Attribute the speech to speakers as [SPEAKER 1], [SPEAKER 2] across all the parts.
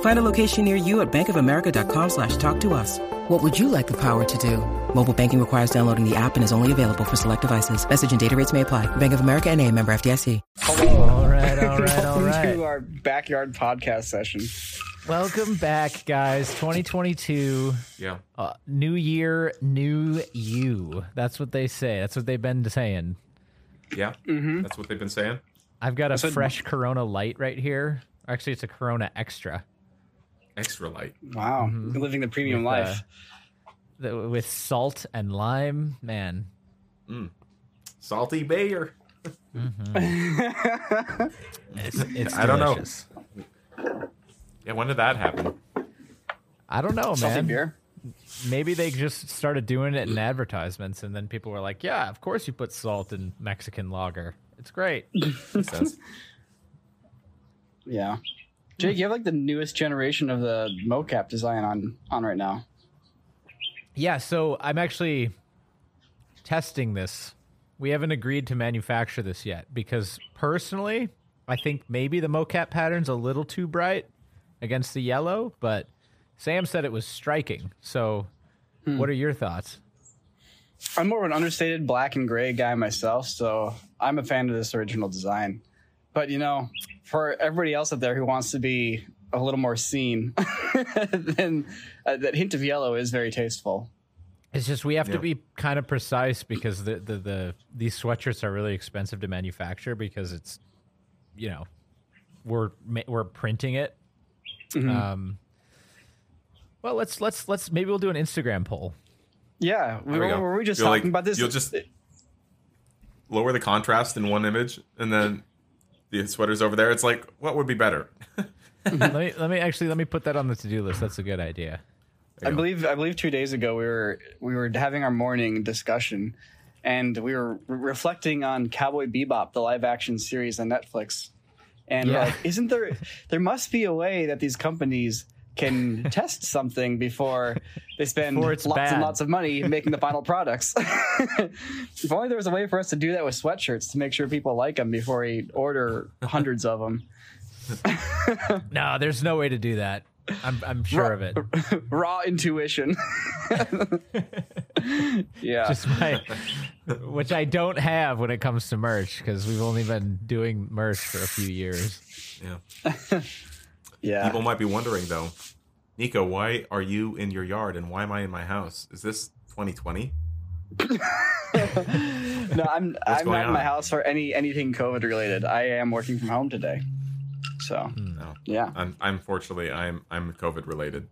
[SPEAKER 1] Find a location near you at bankofamerica.com slash talk to us. What would you like the power to do? Mobile banking requires downloading the app and is only available for select devices. Message and data rates may apply. Bank of America and a member FDIC.
[SPEAKER 2] All right, all right, all
[SPEAKER 3] Welcome to our backyard podcast session.
[SPEAKER 2] Welcome back, guys. 2022.
[SPEAKER 4] Yeah.
[SPEAKER 2] Uh, new year, new you. That's what they say. That's what they've been saying.
[SPEAKER 4] Yeah.
[SPEAKER 3] Mm-hmm.
[SPEAKER 4] That's what they've been saying.
[SPEAKER 2] I've got a
[SPEAKER 3] So-
[SPEAKER 2] fresh Corona Light right here. Actually, it's a Corona Extra
[SPEAKER 4] Extra light.
[SPEAKER 3] Wow, mm-hmm. You're living the premium
[SPEAKER 2] With, uh,
[SPEAKER 3] life.
[SPEAKER 2] the- with salt and lime. Man, mm.
[SPEAKER 4] Salty Bayer. Mm-hmm.
[SPEAKER 2] it's, it's
[SPEAKER 4] I don't know. Yeah, when did that happen?
[SPEAKER 2] I don't know,
[SPEAKER 3] Salty
[SPEAKER 2] man.
[SPEAKER 3] beer.
[SPEAKER 2] Maybe they just started doing it in advertisements, and then people were like, "Yeah, of course you put salt in Mexican lager. It's great."
[SPEAKER 4] Makes sense.
[SPEAKER 3] Yeah. Jake, you have like the newest generation of the mocap design on on right now.
[SPEAKER 2] Yeah, so I'm actually testing this. We haven't agreed to manufacture this yet because personally, I think maybe the mocap pattern's a little too bright against the yellow, but Sam said it was striking. So, hmm. what are your thoughts?
[SPEAKER 3] I'm more of an understated black and gray guy myself, so I'm a fan of this original design. But you know, for everybody else out there who wants to be a little more seen, then uh, that hint of yellow is very tasteful.
[SPEAKER 2] It's just we have to be kind of precise because the, the the these sweatshirts are really expensive to manufacture because it's you know we're we're printing it. Um, well, let's let's let's maybe we'll do an Instagram poll.
[SPEAKER 3] Yeah, we
[SPEAKER 4] There we
[SPEAKER 3] were, were we just
[SPEAKER 4] You'll,
[SPEAKER 3] talking
[SPEAKER 4] like-
[SPEAKER 3] about this?
[SPEAKER 4] You'll just lower the contrast in one image, and then the sweater's over there. It's like, what would be better?
[SPEAKER 2] let me let me actually let me put that on the to do list. That's a good idea.
[SPEAKER 3] I believe I believe two days ago we were we were having our morning discussion, and we were re- reflecting on Cowboy Bebop, the live action series on Netflix. And
[SPEAKER 2] Yeah.
[SPEAKER 3] like, isn't there? There must be a way that these companies can test something before they spend
[SPEAKER 2] Before
[SPEAKER 3] lots
[SPEAKER 2] it's
[SPEAKER 3] and lots of money making the final products. if only there was a way for us to do that with sweatshirts to make sure people like them before we order hundreds of them.
[SPEAKER 2] No, there's no way to do that. I'm I'm sure of it.
[SPEAKER 3] Raw intuition. yeah.
[SPEAKER 2] Just my, which I don't have when it comes to merch because we've only been doing merch for a few years.
[SPEAKER 4] Yeah.
[SPEAKER 3] Yeah.
[SPEAKER 4] People might be wondering though, Nico, why are you in your yard and why am I in my house? Is this 2020?
[SPEAKER 3] No, I'm I'm
[SPEAKER 4] going
[SPEAKER 3] not in my house for any anything COVID related. I am working from home today. So hmm,
[SPEAKER 4] No.
[SPEAKER 3] yeah.
[SPEAKER 4] I'm, I'm I'm I'm COVID related.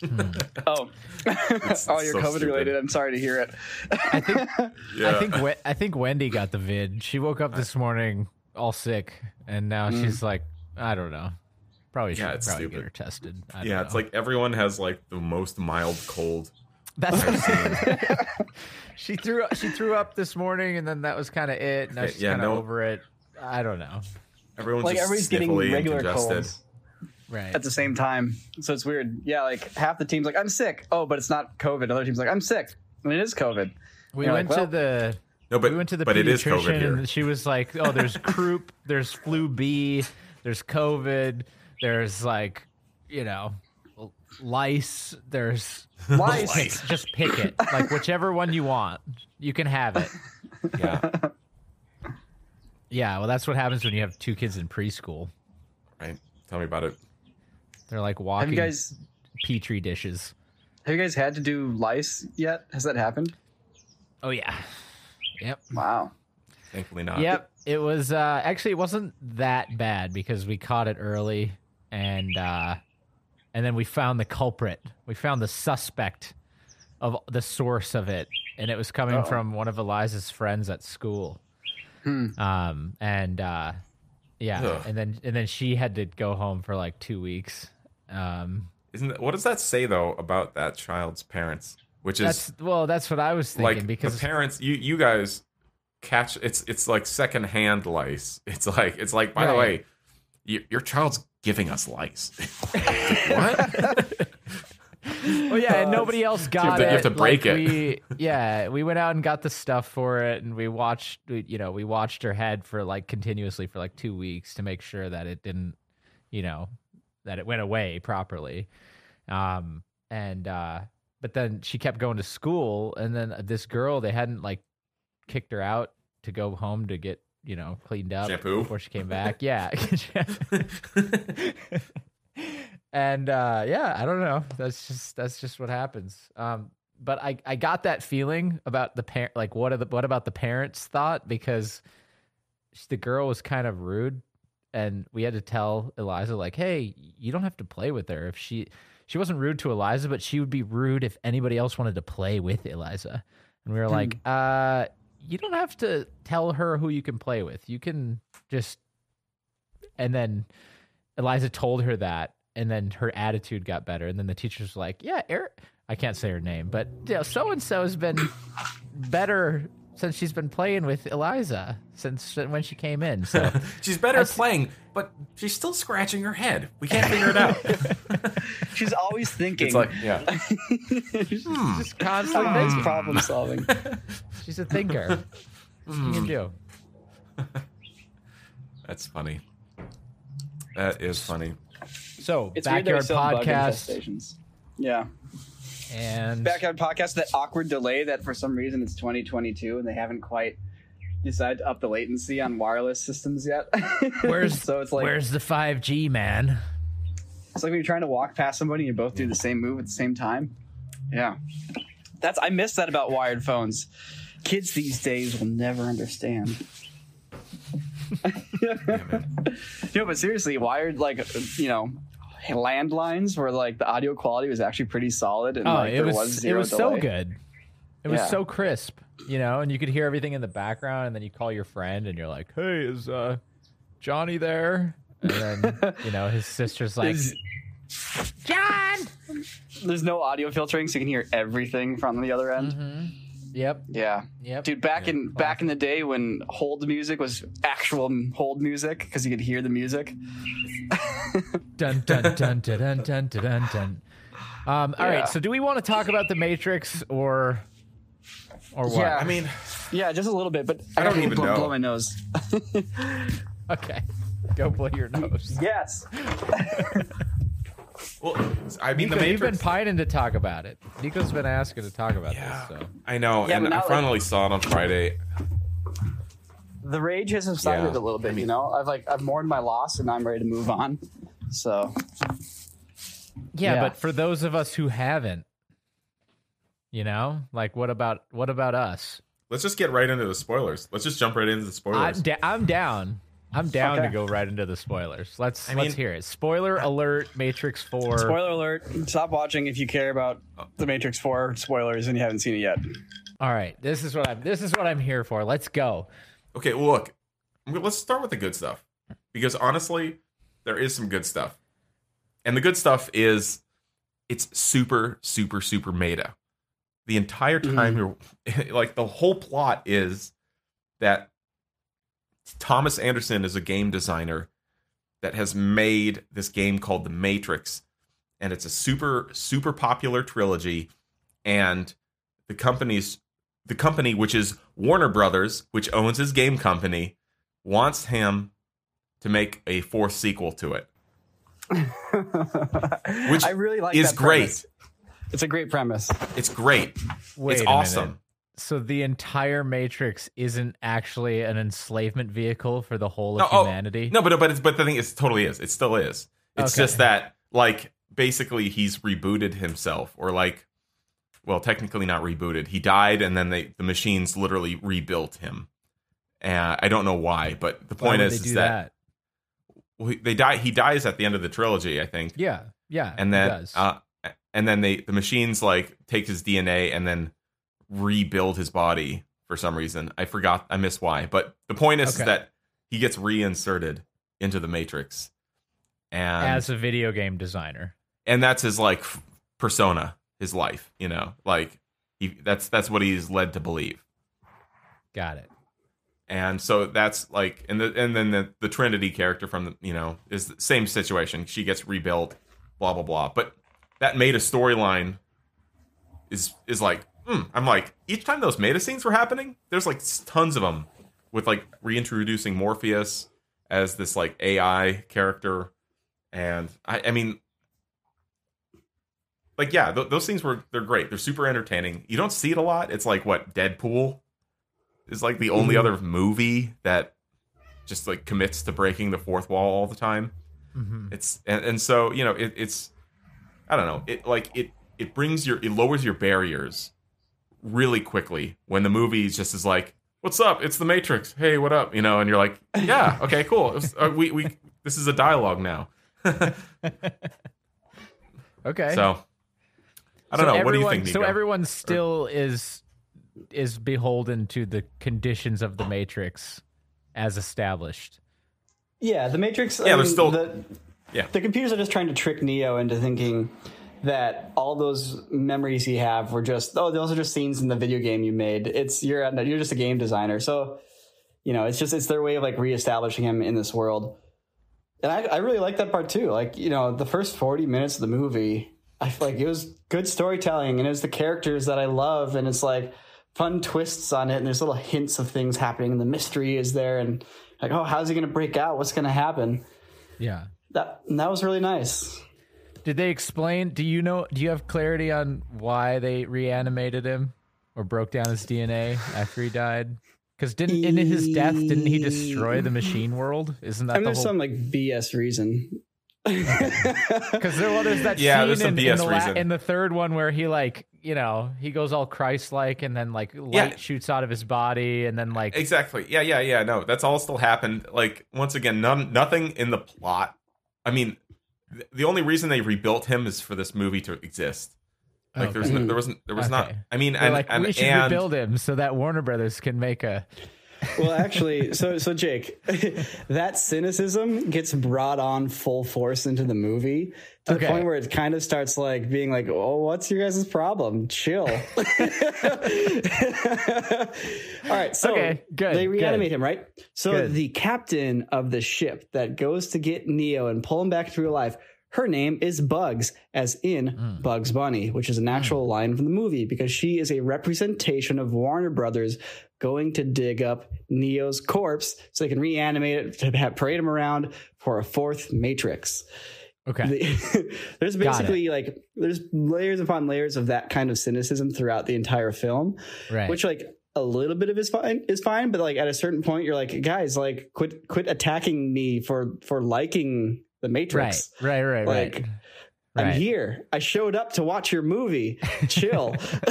[SPEAKER 4] Hmm.
[SPEAKER 3] Oh, oh, you're
[SPEAKER 4] so
[SPEAKER 3] COVID
[SPEAKER 4] stupid.
[SPEAKER 3] related. I'm sorry to hear it.
[SPEAKER 2] I think
[SPEAKER 4] Yeah.
[SPEAKER 2] I think We- I think Wendy got the vid. She woke up this morning all sick, and now hmm. she's like, I don't know. Probably should
[SPEAKER 4] Yeah, it's
[SPEAKER 2] probably
[SPEAKER 4] stupid.
[SPEAKER 2] get her tested. I don't
[SPEAKER 4] yeah, it's like everyone has like the most mild cold.
[SPEAKER 2] that's what I'm saying. she threw she threw up this morning, and then that was kind of it. Now she's
[SPEAKER 4] yeah,
[SPEAKER 2] kind of
[SPEAKER 4] no-
[SPEAKER 2] over it. I don't know.
[SPEAKER 4] Everyone's
[SPEAKER 3] Like
[SPEAKER 4] just
[SPEAKER 3] everybody's getting regular colds
[SPEAKER 2] Right.
[SPEAKER 3] at the same time. So it's weird. Yeah, like half the team's like, I'm sick. Oh, but it's not COVID. Other team's like, I'm sick. And it is COVID.
[SPEAKER 2] we went
[SPEAKER 3] like,
[SPEAKER 2] to the
[SPEAKER 4] No, but
[SPEAKER 2] we went to the
[SPEAKER 4] but it is
[SPEAKER 2] pediatrician
[SPEAKER 4] COVID here.
[SPEAKER 2] and she was like, "Oh, there's croup, there's flu B, there's COVID, there's like, you know, lice, there's
[SPEAKER 3] Lice.
[SPEAKER 2] Pick- just pick it, like whichever one you want, you can have it."
[SPEAKER 4] Yeah,
[SPEAKER 2] Yeah, well, that's what happens when you have two kids in preschool.
[SPEAKER 4] right. Tell me about it.
[SPEAKER 2] They're like walking
[SPEAKER 3] Have
[SPEAKER 2] walking
[SPEAKER 3] you guys
[SPEAKER 2] petri dishes.
[SPEAKER 3] have you guys had to do lice yet? Has that happened?
[SPEAKER 2] Oh yeah, yep.
[SPEAKER 3] Wow.
[SPEAKER 4] Thankfully not.
[SPEAKER 2] Yep, it was uh, actually it wasn't that bad because we caught it early, and uh, and then we found the culprit. We found the suspect of the source of it, and it was coming
[SPEAKER 3] Uh-oh.
[SPEAKER 2] from one of Eliza's friends at school. Um, and uh, yeah,
[SPEAKER 4] Ugh.
[SPEAKER 2] and then and then she had to go home for like two weeks. Um,
[SPEAKER 4] Isn't that, what does that say though about that child's parents? Which is
[SPEAKER 2] well, that's what I was thinking
[SPEAKER 4] like
[SPEAKER 2] because
[SPEAKER 4] the parents you you guys catch it's it's like secondhand lice. It's like it's like by the way, your child's giving us lice. what?
[SPEAKER 2] Well, yeah, and nobody else got
[SPEAKER 4] to- you have to break
[SPEAKER 2] Like,
[SPEAKER 4] it.
[SPEAKER 2] We, yeah, we went out and got the stuff for it, and we watched. we- You know, we watched her head for like continuously for like two weeks to make sure that it didn't, you know, that it went away properly. Um, and uh, but then she kept going to school, and then this girl they hadn't like kicked her out to go home to get you know cleaned up
[SPEAKER 4] Shampoo?
[SPEAKER 2] before she came back. yeah. and uh yeah i don't know that's just that's just what happens um but i i got that feeling about the parent like what are the what about the parents thought because the girl was kind of rude and we had to tell eliza like hey you don't have to play with her if she she wasn't rude to eliza but she would be rude if anybody else wanted to play with eliza and we were like uh you don't have to tell her who you can play with you can just and then Eliza told her that, and then her attitude got better. And then the teacher's like, "Yeah, Eric, I can't say her name, but so and so has been better since she's been playing with Eliza since when she came in." So
[SPEAKER 4] She's better at playing, but she's still scratching her head. We can't figure it out.
[SPEAKER 3] She's always thinking.
[SPEAKER 4] it's like yeah.
[SPEAKER 3] She's
[SPEAKER 2] just hmm. constantly hmm.
[SPEAKER 3] always
[SPEAKER 2] thinking.
[SPEAKER 3] problem solving.
[SPEAKER 2] She's a thinker. What can you hmm. do?
[SPEAKER 4] That's funny. That is funny.
[SPEAKER 2] So
[SPEAKER 3] It's weird that we
[SPEAKER 2] backyard
[SPEAKER 3] still have bug
[SPEAKER 2] podcast
[SPEAKER 3] infestations. Yeah.
[SPEAKER 2] And
[SPEAKER 3] Backyard podcast, that awkward delay that for some reason it's 2022 and they haven't quite decided to up the latency on wireless systems yet.
[SPEAKER 2] where's
[SPEAKER 3] so it's like
[SPEAKER 2] where's the five G man?
[SPEAKER 3] it's like when you're trying to walk past somebody and you both do the same move at the same time. Yeah. That's I miss that about wired phones. Kids these days will never understand. no, but seriously, wired like you know landlines where like the audio quality was actually pretty solid and
[SPEAKER 2] Oh,
[SPEAKER 3] like
[SPEAKER 2] it
[SPEAKER 3] there
[SPEAKER 2] was,
[SPEAKER 3] was
[SPEAKER 2] it was so good. It was
[SPEAKER 3] Yeah.
[SPEAKER 2] so crisp, you know, and you could hear everything in the background, and then you call your friend, and you're like, "Hey, is uh, Johnny there?" And then you know his sister's like,
[SPEAKER 3] Is-
[SPEAKER 2] "John."
[SPEAKER 3] There's no audio filtering, so you can hear everything from the other end.
[SPEAKER 2] Mm-hmm. Yep,
[SPEAKER 3] Yeah,
[SPEAKER 2] yep.
[SPEAKER 3] dude. Back in back in the day when hold music was actual hold music because you could hear the music.
[SPEAKER 2] Dun dun dun dun dun dun dun dun. dun. Um, all right.
[SPEAKER 3] Yeah.
[SPEAKER 2] So, do we want to talk about the Matrix or or what?
[SPEAKER 3] Yeah.
[SPEAKER 4] I mean,
[SPEAKER 3] Yeah, just a little bit, but I,
[SPEAKER 4] don't
[SPEAKER 3] gotta
[SPEAKER 4] even
[SPEAKER 3] blow,
[SPEAKER 4] know.
[SPEAKER 3] blow my nose.
[SPEAKER 2] Okay, go blow your nose.
[SPEAKER 3] yes.
[SPEAKER 4] well, I mean,
[SPEAKER 2] Nico,
[SPEAKER 4] the
[SPEAKER 2] you've been pining to talk about it. Nico's been asking to talk about
[SPEAKER 4] Yeah,
[SPEAKER 2] this. So
[SPEAKER 4] I know,
[SPEAKER 3] Yeah,
[SPEAKER 4] and I
[SPEAKER 3] now, like-
[SPEAKER 4] finally saw it on Friday.
[SPEAKER 3] The rage has subsided
[SPEAKER 4] Yeah,
[SPEAKER 3] a little bit.
[SPEAKER 4] I mean-
[SPEAKER 3] you know, I've like I've mourned my loss, and I'm ready to move on. So
[SPEAKER 2] Yeah,
[SPEAKER 3] Yeah.
[SPEAKER 2] but for those of us who haven't, you know, like what about what about us?
[SPEAKER 4] Let's just get right into the spoilers. Let's just jump right into the
[SPEAKER 2] I'm,
[SPEAKER 4] spoilers.
[SPEAKER 2] da- I'm down. I'm down to go right into the spoilers. Let's
[SPEAKER 4] I
[SPEAKER 2] let's
[SPEAKER 4] mean-
[SPEAKER 2] hear it. Spoiler alert: Matrix Four.
[SPEAKER 3] spoiler alert: stop watching if you care about the Matrix Four spoilers and you haven't seen it yet.
[SPEAKER 2] All right, this is what I'm. This is what I'm here for. Let's go.
[SPEAKER 4] Okay, well, look, let's start with the good stuff because honestly, there is some good stuff, and the good stuff is it's super, super, super meta. The entire mm-hmm. time you're like the whole plot is that Thomas Anderson is a game designer that has made this game called The Matrix, and it's a super, super popular trilogy, and the company's the company which is Warner Brothers, which owns his game company, wants him to make a fourth sequel to it. Which
[SPEAKER 3] I really like
[SPEAKER 4] is
[SPEAKER 3] that
[SPEAKER 4] great.
[SPEAKER 3] premise. It's a great premise.
[SPEAKER 4] It's great.
[SPEAKER 2] Wait
[SPEAKER 4] it's
[SPEAKER 2] a minute.
[SPEAKER 4] awesome.
[SPEAKER 2] So the entire Matrix isn't actually an enslavement vehicle for the whole of
[SPEAKER 4] No, oh,
[SPEAKER 2] humanity.
[SPEAKER 4] No, but but it's but the thing is, it totally is. It still is. It's
[SPEAKER 2] Okay.
[SPEAKER 4] just that like basically he's rebooted himself, or like, well, technically not rebooted. He died, and then they the machines literally rebuilt him, and I don't know why. But the point
[SPEAKER 2] would
[SPEAKER 4] is,
[SPEAKER 2] they
[SPEAKER 4] is
[SPEAKER 2] do
[SPEAKER 4] that, well, they die. He dies at the end of the trilogy, I think,
[SPEAKER 2] Yeah, yeah,
[SPEAKER 4] and then uh, and then they the machines like take his DNA and then rebuild his body for some reason. I forgot. I missed why. But the point is, is that he gets reinserted into the Matrix, and
[SPEAKER 2] as a video game designer.
[SPEAKER 4] and that's his like persona, his life. You know, like he that's that's what he's led to believe.
[SPEAKER 2] Got it.
[SPEAKER 4] And so that's like and the and then the, the trinity character from the you know is the same situation. She gets rebuilt blah blah blah. But that meta storyline is is like hmm, i'm like each time those meta scenes were happening there's like tons of them with like reintroducing morpheus as this like ai character. And i i mean like yeah th- those things were they're great. They're super entertaining. You don't see it a lot. It's like what deadpool is like the only other movie that just like commits to breaking the fourth wall all the time.
[SPEAKER 2] hmm
[SPEAKER 4] It's and, and so you know it, it's I don't know it like it it brings your it lowers your barriers really quickly when the movie just is like what's up? It's the Matrix. Hey what up? You know and you're like yeah okay cool. Was- uh, we we this is a dialogue now.
[SPEAKER 2] Okay.
[SPEAKER 4] so I don't
[SPEAKER 2] So
[SPEAKER 4] know. What do you
[SPEAKER 2] everyone-
[SPEAKER 4] think
[SPEAKER 2] So everyone still is is beholden to the conditions of the Matrix as established.
[SPEAKER 3] Yeah, the Matrix.
[SPEAKER 4] Yeah,
[SPEAKER 3] I
[SPEAKER 4] there's
[SPEAKER 3] mean,
[SPEAKER 4] still-
[SPEAKER 3] the,
[SPEAKER 4] yeah.
[SPEAKER 3] The computers are just trying to trick Neo into thinking that all those memories he have were just oh, those are just scenes in the video game you made. It's you're a- you're just a game designer, so you know it's just it's their way of like reestablishing him in this world. And I, I really like that part too. Like you know, the first forty minutes of the movie, I feel like it was good storytelling, and it was the characters that I love, and it's like fun twists on it, and there's little hints of things happening, and the mystery is there, and like oh, how's he gonna break out? What's gonna happen?
[SPEAKER 2] Yeah.
[SPEAKER 3] That and that was really nice.
[SPEAKER 2] Did they explain? Do you know? Do you have clarity on why they reanimated him or broke down his DNA after he died? Because didn't in his death didn't he destroy the machine world? Isn't that
[SPEAKER 3] I mean,
[SPEAKER 2] the
[SPEAKER 3] there's
[SPEAKER 2] whole?
[SPEAKER 3] some like BS reason.
[SPEAKER 2] Because there, well, there's that
[SPEAKER 4] Yeah,
[SPEAKER 2] scene
[SPEAKER 4] there's some
[SPEAKER 2] in, in
[SPEAKER 4] BS
[SPEAKER 2] the la-
[SPEAKER 4] reason.
[SPEAKER 2] in the third one where he like you know he goes all Christ-like and then like light shoots out of his body and then like
[SPEAKER 4] Exactly. Yeah, yeah, yeah. No, that's all still happened. Like once again, none, nothing in the plot. I mean, th- the only reason they rebuilt him is for this movie to exist. Like there was, no, there wasn't, there was not. I mean,
[SPEAKER 2] they're
[SPEAKER 4] and
[SPEAKER 2] like
[SPEAKER 4] and,
[SPEAKER 2] we should
[SPEAKER 4] and
[SPEAKER 2] rebuild him so that Warner Brothers can make a
[SPEAKER 3] well, actually, so so Jake, that cynicism gets brought on full force into the movie to
[SPEAKER 2] Okay.
[SPEAKER 3] the point where it kind of starts like being like, "Oh, what's your guys' problem? Chill." All right, so
[SPEAKER 2] Okay, good,
[SPEAKER 3] they
[SPEAKER 2] good.
[SPEAKER 3] reanimate him, right? So
[SPEAKER 2] Good.
[SPEAKER 3] the captain of the ship that goes to get Neo and pull him back to real life. Her name is Bugs, as in
[SPEAKER 2] Hmm.
[SPEAKER 3] Bugs Bunny, which is an actual line from the movie because she is a representation of Warner Brothers going to dig up Neo's corpse so they can reanimate it to have, parade him around for a fourth Matrix.
[SPEAKER 2] okay.
[SPEAKER 3] The- there's basically like there's layers upon layers of that kind of cynicism throughout the entire film,
[SPEAKER 2] right.
[SPEAKER 3] which like a little bit of is fine is fine, but like at a certain point you're like, guys, like quit quit attacking me for for liking the
[SPEAKER 2] right.
[SPEAKER 3] Matrix.
[SPEAKER 2] Right. Right.
[SPEAKER 3] Like,
[SPEAKER 2] right.
[SPEAKER 3] I'm here. I showed up to watch your movie. Chill.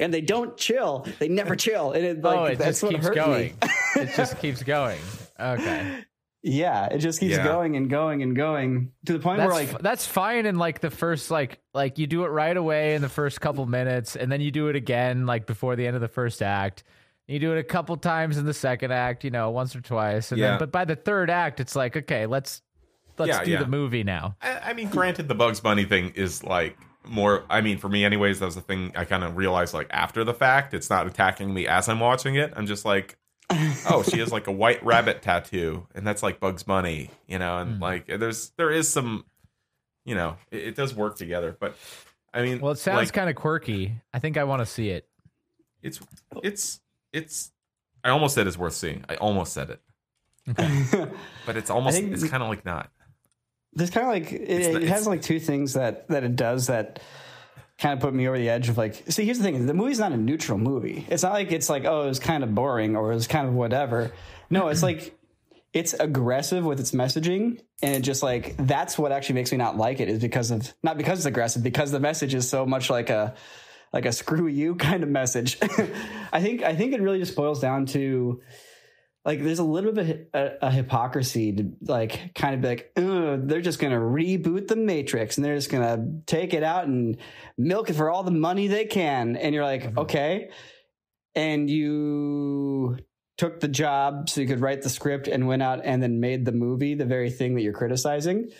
[SPEAKER 3] and they don't chill. They never chill. And it, like
[SPEAKER 2] oh, it
[SPEAKER 3] that's
[SPEAKER 2] just
[SPEAKER 3] what
[SPEAKER 2] keeps
[SPEAKER 3] hurt
[SPEAKER 2] going. it just keeps going. Okay.
[SPEAKER 3] Yeah, it just keeps
[SPEAKER 4] Yeah.
[SPEAKER 3] going and going and going to the point
[SPEAKER 2] That's
[SPEAKER 3] where like
[SPEAKER 2] that's fine in like the first like like you do it right away in the first couple minutes and then you do it again like before the end of the first act. You do it a couple times in the second act, you know, once or twice, and
[SPEAKER 4] Yeah.
[SPEAKER 2] then but by the third act, it's like okay, let's let's
[SPEAKER 4] Yeah,
[SPEAKER 2] do
[SPEAKER 4] yeah.
[SPEAKER 2] the movie now.
[SPEAKER 4] I, I mean, granted, the Bugs Bunny thing is like more. I mean, for me, anyways, that was the thing I kind of realized like after the fact. It's not attacking me as I'm watching it. I'm just like, oh, she has like a white rabbit tattoo, and that's like Bugs Bunny, you know. And
[SPEAKER 2] Hmm.
[SPEAKER 4] like, there's there is some, you know, it, it does work together. But I mean,
[SPEAKER 2] Well, it sounds
[SPEAKER 4] like,
[SPEAKER 2] kind of quirky. I think I want to see it.
[SPEAKER 4] it's it's it's. I almost said it's worth seeing. I almost said it, but it's almost
[SPEAKER 3] think-
[SPEAKER 4] it's kind of like not.
[SPEAKER 3] There's kind of like it, it has like two things that that it does that kind of put me over the edge of like see here's the thing the movie's not a neutral movie it's not like it's like oh it was kind of boring or it was kind of whatever no it's like it's aggressive with its messaging and it just like that's what actually makes me not like it is because of not because it's aggressive because the message is so much like a like a screw you kind of message. I think I think it really just boils down to like there's a little bit of a, a hypocrisy to like kind of be like they're just gonna reboot the matrix and they're just gonna take it out and milk it for all the money they can and you're like mm-hmm. okay and you took the job so you could write the script and went out and then made the movie the very thing that you're criticizing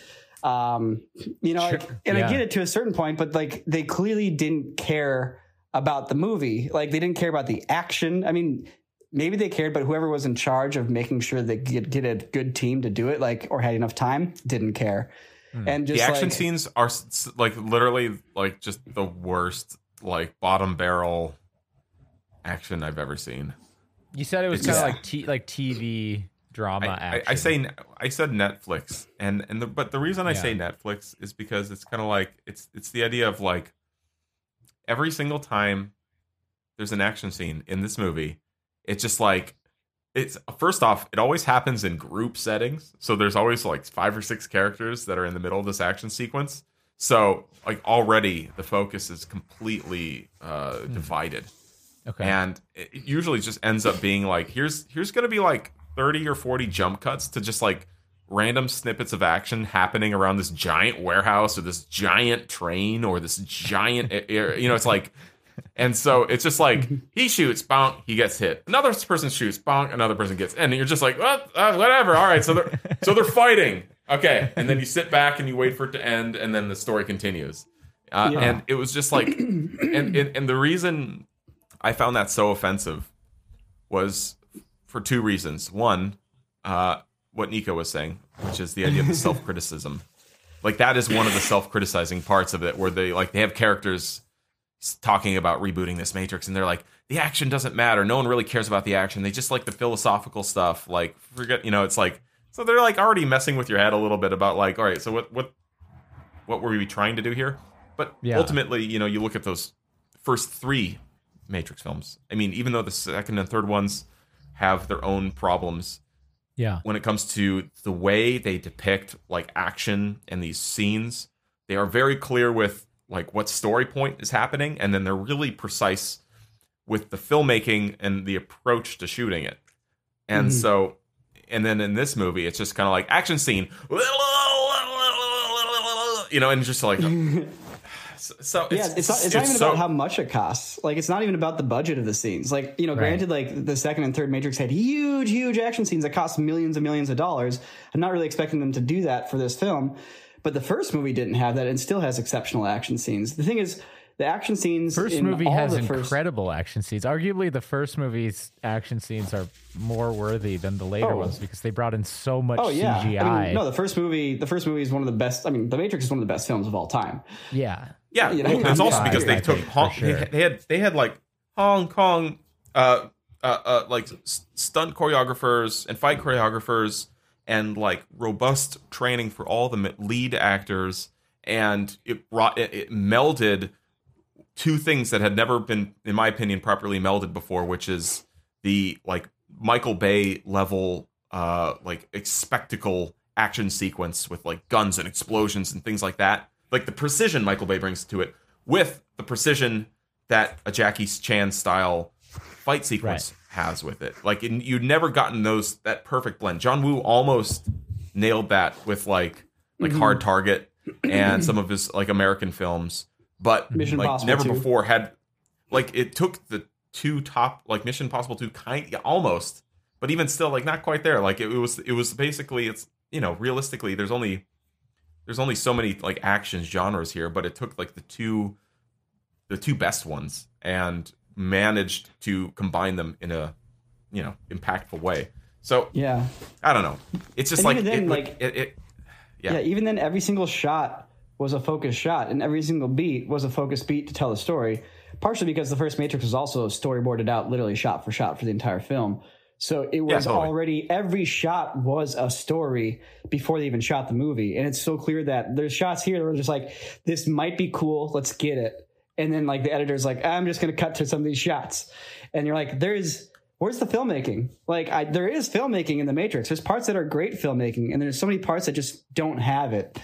[SPEAKER 3] um you know sure. like, and yeah. i get it to a certain point but like they clearly didn't care about the movie like they didn't care about the action i mean maybe they cared, but whoever was in charge of making sure they get, get a good team to do it, like or had enough time, didn't care.
[SPEAKER 4] Mm. And just the action like, scenes are like literally like just the worst, like bottom barrel action I've ever seen.
[SPEAKER 2] You said it was kind of like t- like TV drama I,
[SPEAKER 4] action. I, I, say I said Netflix, and and the, but the reason I yeah. say Netflix is because it's kind of like it's it's the idea of like every single time there's an action scene in this movie, it's just like it's first off, it always happens in group settings. So there's always like five or six characters that are in the middle of this action sequence. So like already the focus is completely uh, hmm. divided. Okay. And it usually just ends up being like here's here's going to be like 30 or 40 jump cuts to just like random snippets of action happening around this giant warehouse or this giant train or this giant you know it's like and so it's just like he shoots, bonk, he gets hit. Another person shoots, bonk, another person gets, and you're just like, what, uh, whatever. All right, so they're so they're fighting. Okay, and then you sit back and you wait for it to end, and then the story continues. Uh, yeah. And it was just like, and, and and the reason I found that so offensive was for two reasons. One, uh, what Nico was saying, which is the idea of the self criticism. Like that is one of the self criticizing parts of it, where they like they have characters talking about rebooting this matrix and they're like the action doesn't matter. No one really cares about the action. They just like the philosophical stuff like forget you know it's like so they're like already messing with your head a little bit about like all right so what what what were we trying to do here? But yeah. ultimately you know you look at those first three matrix films. I mean even though the second and third ones have their own problems
[SPEAKER 2] yeah.
[SPEAKER 4] when it comes to the way they depict like action and these scenes they are very clear with like what story point is happening, and then they're really precise with the filmmaking and the approach to shooting it. And mm-hmm. so, and then in this movie, it's just kind of like action scene, you know, and just like. So
[SPEAKER 3] it's, yeah, it's not, it's, it's not even so, about how much it costs. Like it's not even about the budget of the scenes. Like you know, right. granted, like the second and third Matrix had huge, huge action scenes that cost millions and millions of dollars. I'm not really expecting them to do that for this film. But the first movie didn't have that and still has exceptional action scenes. The thing is, the action scenes.
[SPEAKER 2] First movie has incredible first... action scenes. Arguably, the first movie's action scenes are more worthy than the later oh. ones because they brought in so much oh, yeah. CGI.
[SPEAKER 3] I mean, no, the first movie, the first movie is one of the best. I mean, The Matrix is one of the best films of all time.
[SPEAKER 2] Yeah,
[SPEAKER 4] yeah. You know, well, it's also because they took Hong, sure. they had they had like Hong Kong, uh, uh, uh like stunt choreographers and fight choreographers and like robust training for all the lead actors and it brought it, it, melded two things that had never been in my opinion properly melded before which is the like michael bay level uh like spectacle action sequence with like guns and explosions and things like that. Like the precision michael bay brings to it with the precision that a jackie chan style fight sequence right has with it. Like in, you'd never gotten those that perfect blend. John Woo almost nailed that with like like mm-hmm. Hard Target and some of his like American films, but Mission like never 2. before had like it took the two top like Mission Impossible 2 kind yeah, almost, but even still like not quite there. Like it, it was it was basically it's you know realistically there's only there's only so many like action genres here, but it took like the two the two best ones and managed to combine them in a you know impactful way. So
[SPEAKER 3] yeah,
[SPEAKER 4] I don't know. It's just and like, then, it, like it, it
[SPEAKER 3] yeah. yeah. Even then, every single shot was a focused shot, and every single beat was a focused beat to tell the story. Partially because the first Matrix was also storyboarded out, literally shot for shot for the entire film. So it was yeah, totally. already every shot was a story before they even shot the movie, and it's so clear that there's shots here that were just like, this might be cool, let's get it and then like the editor's like i'm just going to cut to some of these shots and you're like there's where's the filmmaking like I, there is filmmaking in the matrix there's parts that are great filmmaking and there's so many parts that just don't have it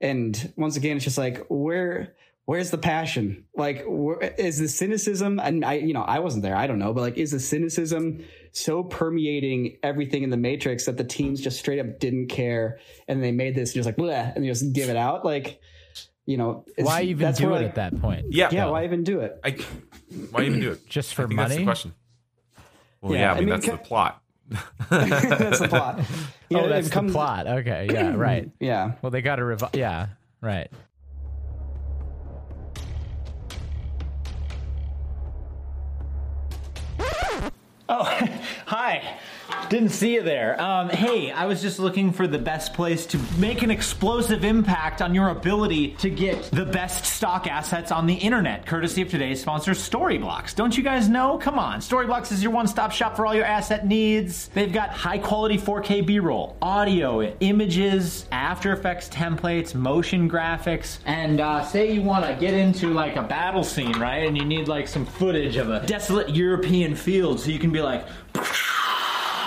[SPEAKER 3] and once again it's just like where where's the passion? Like, where, is the cynicism? And I, you know, I wasn't there. I don't know, but like, is the cynicism so permeating everything in the Matrix that the teams just straight up didn't care and they made this just like, Bleh, and they just give it out? Like, you know, it's-
[SPEAKER 2] Why even
[SPEAKER 3] that's
[SPEAKER 2] do it
[SPEAKER 3] like,
[SPEAKER 2] at that point?
[SPEAKER 4] Yeah.
[SPEAKER 3] Yeah, why even do it?
[SPEAKER 4] I, why even do it?
[SPEAKER 2] Just for
[SPEAKER 4] I think That's the
[SPEAKER 2] money?
[SPEAKER 4] question. Well,
[SPEAKER 3] Yeah,
[SPEAKER 4] yeah, I
[SPEAKER 3] I
[SPEAKER 4] mean,
[SPEAKER 3] mean,
[SPEAKER 4] that's
[SPEAKER 3] ca-
[SPEAKER 4] the plot.
[SPEAKER 3] that's the plot. You
[SPEAKER 2] oh,
[SPEAKER 3] it
[SPEAKER 2] that's
[SPEAKER 3] comes-
[SPEAKER 2] the plot. Okay, yeah, right.
[SPEAKER 3] Yeah.
[SPEAKER 2] Well, they got to revive. Yeah, right.
[SPEAKER 5] Oh, hi. Didn't see you there. Um, hey, I was just looking for the best place to make an explosive impact on your ability to get the best stock assets on the internet, courtesy of today's sponsor, Storyblocks. Don't you guys know? Come on, Storyblocks is your one-stop shop for all your asset needs. They've got high-quality 4K B-roll, audio, images, After Effects templates, motion graphics, and uh, say you want to get into like a battle scene, right? And you need like some footage of a desolate European field, so you can be like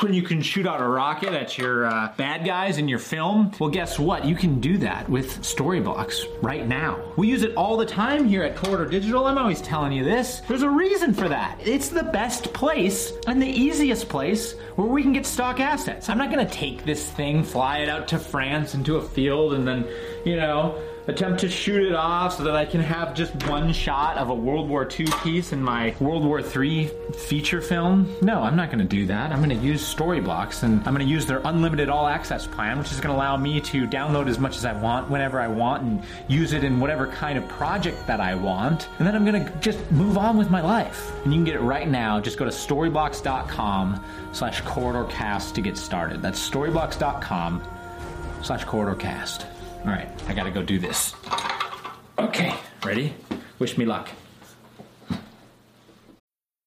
[SPEAKER 5] when you can shoot out a rocket at your uh, bad guys in your film. Well, guess what? You can do that with Storyblocks right now. We use it all the time here at Corridor Digital. I'm always telling you this. There's a reason for that. It's the best place and the easiest place where we can get stock assets. I'm not gonna take this thing, fly it out to France into a field, and then, you know, attempt to shoot it off so that I can have just one shot of a World War II piece in my World War III feature film. No, I'm not to do that. I'm to use Storyblocks and I'm to use their unlimited all access plan, which is to allow me to download as much as I want whenever I want and use it in whatever kind of project that I want. And then I'm to just move on with my life. And you can get it right now. Just go to storyblocks.com slash corridorcast to get started. That's storyblocks.com slash corridorcast. All right, I gotta go do this. Okay, ready? Wish me luck.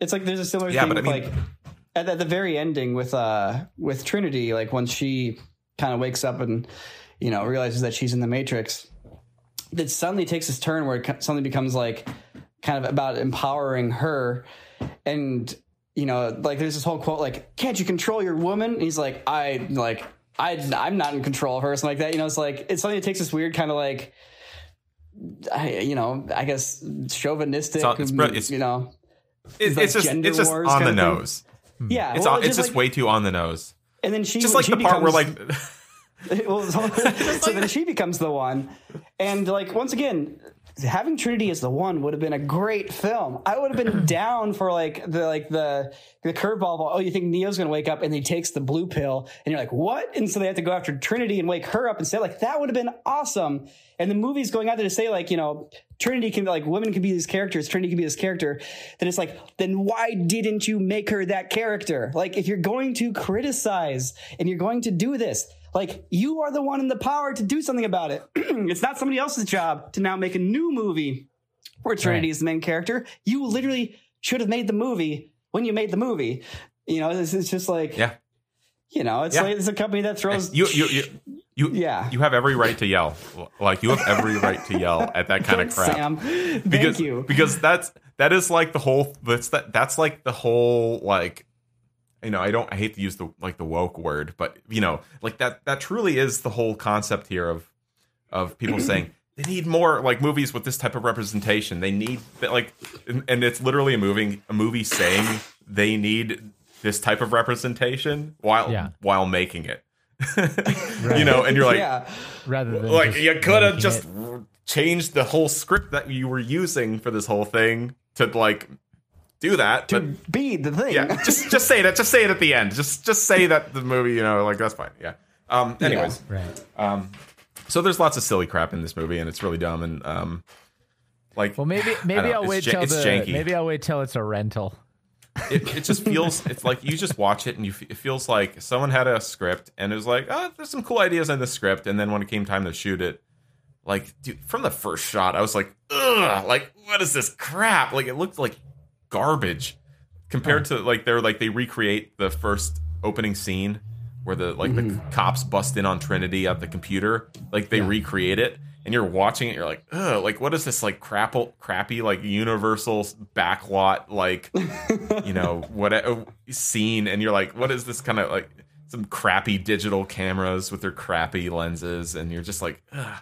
[SPEAKER 3] It's like there's a similar
[SPEAKER 4] Yeah,
[SPEAKER 3] thing
[SPEAKER 4] but I mean-
[SPEAKER 3] like at, at the very ending with uh with Trinity, like when she kind of wakes up and you know realizes that she's in the Matrix, it suddenly takes this turn where it suddenly becomes like kind of about empowering her, and you know like there's this whole quote like, "Can't you control your woman?" And he's like, "I like." I, I'm not in control of her, something like that. You know, it's like it's something that takes this weird kind of like, I, you know, I guess chauvinistic.
[SPEAKER 4] It's all- it's it's-
[SPEAKER 3] you know,
[SPEAKER 4] It,
[SPEAKER 3] like
[SPEAKER 4] it's just it's just on the nose.
[SPEAKER 3] Yeah,
[SPEAKER 4] It's
[SPEAKER 3] well,
[SPEAKER 4] it's just
[SPEAKER 3] like-
[SPEAKER 4] way too on the nose.
[SPEAKER 3] And then she
[SPEAKER 4] Just like
[SPEAKER 3] she
[SPEAKER 4] the part where like
[SPEAKER 3] well, so, so then she becomes the one, and like once again, having Trinity as the one would have been a great film. I would have been down for like the like the the curveball. Of, oh, you think Neo's gonna wake up and he takes the blue pill, and you're like, what? And so they have to go after Trinity and wake her up instead. Like that would have been awesome. And the movie's going out there to say like you know. Trinity can be like women can be these characters. Trinity can be this character. Then it's like, then why didn't you make her that character? Like, if you're going to criticize and you're going to do this, like you are the one in the power to do something about it. it's not somebody else's job to now make a new movie where Trinity
[SPEAKER 2] Right.
[SPEAKER 3] is the main character. You literally should have made the movie when you made the movie. You know, it's, it's just like,
[SPEAKER 4] yeah.
[SPEAKER 3] you know, it's
[SPEAKER 4] Yeah.
[SPEAKER 3] like it's a company that throws.
[SPEAKER 4] You you you you,
[SPEAKER 3] Yeah.
[SPEAKER 4] you have every right to yell. Like you have every right to yell at that kind of
[SPEAKER 3] Thanks,
[SPEAKER 4] crap.
[SPEAKER 3] Sam. Thank
[SPEAKER 4] because
[SPEAKER 3] you.
[SPEAKER 4] because that's that is like the whole that's that that's like the whole like you know I don't I hate to use the like the woke word but you know like that that truly is the whole concept here of of people saying they need more like movies with this type of representation they need like and, and it's literally a movie a movie saying they need this type of representation while
[SPEAKER 2] Yeah.
[SPEAKER 4] while making it you know and you're like
[SPEAKER 3] yeah.
[SPEAKER 2] rather than
[SPEAKER 4] like you could have just
[SPEAKER 2] it-
[SPEAKER 4] changed the whole script that you were using for this whole thing to like do that
[SPEAKER 3] To
[SPEAKER 4] but
[SPEAKER 3] be the thing.
[SPEAKER 4] yeah just just say it just say it at the end just just say that the movie you know like that's fine yeah um anyways
[SPEAKER 2] right.
[SPEAKER 4] um so there's lots of silly crap in this movie and it's really dumb and um like
[SPEAKER 2] Well, maybe maybe I'll
[SPEAKER 4] it's
[SPEAKER 2] wait
[SPEAKER 4] ja-
[SPEAKER 2] till
[SPEAKER 4] it's
[SPEAKER 2] the
[SPEAKER 4] janky.
[SPEAKER 2] maybe I'll wait till it's a rental.
[SPEAKER 4] it, it just feels it's like you just watch it and you it feels like someone had a script and it was like oh there's some cool ideas in the script and then when it came time to shoot it like dude, from the first shot, I was like, ugh, like what is this crap? Like it looked like garbage compared to like they're like they recreate the first opening scene where the like the cops bust in on Trinity at the computer, like they recreate it. And you're watching it, you're like, ugh, like what is this like crapple, crappy like Universal backlot like, you know, what uh, scene? And you're like, what is this kind of like some crappy digital cameras with their crappy lenses? And you're just like, ugh.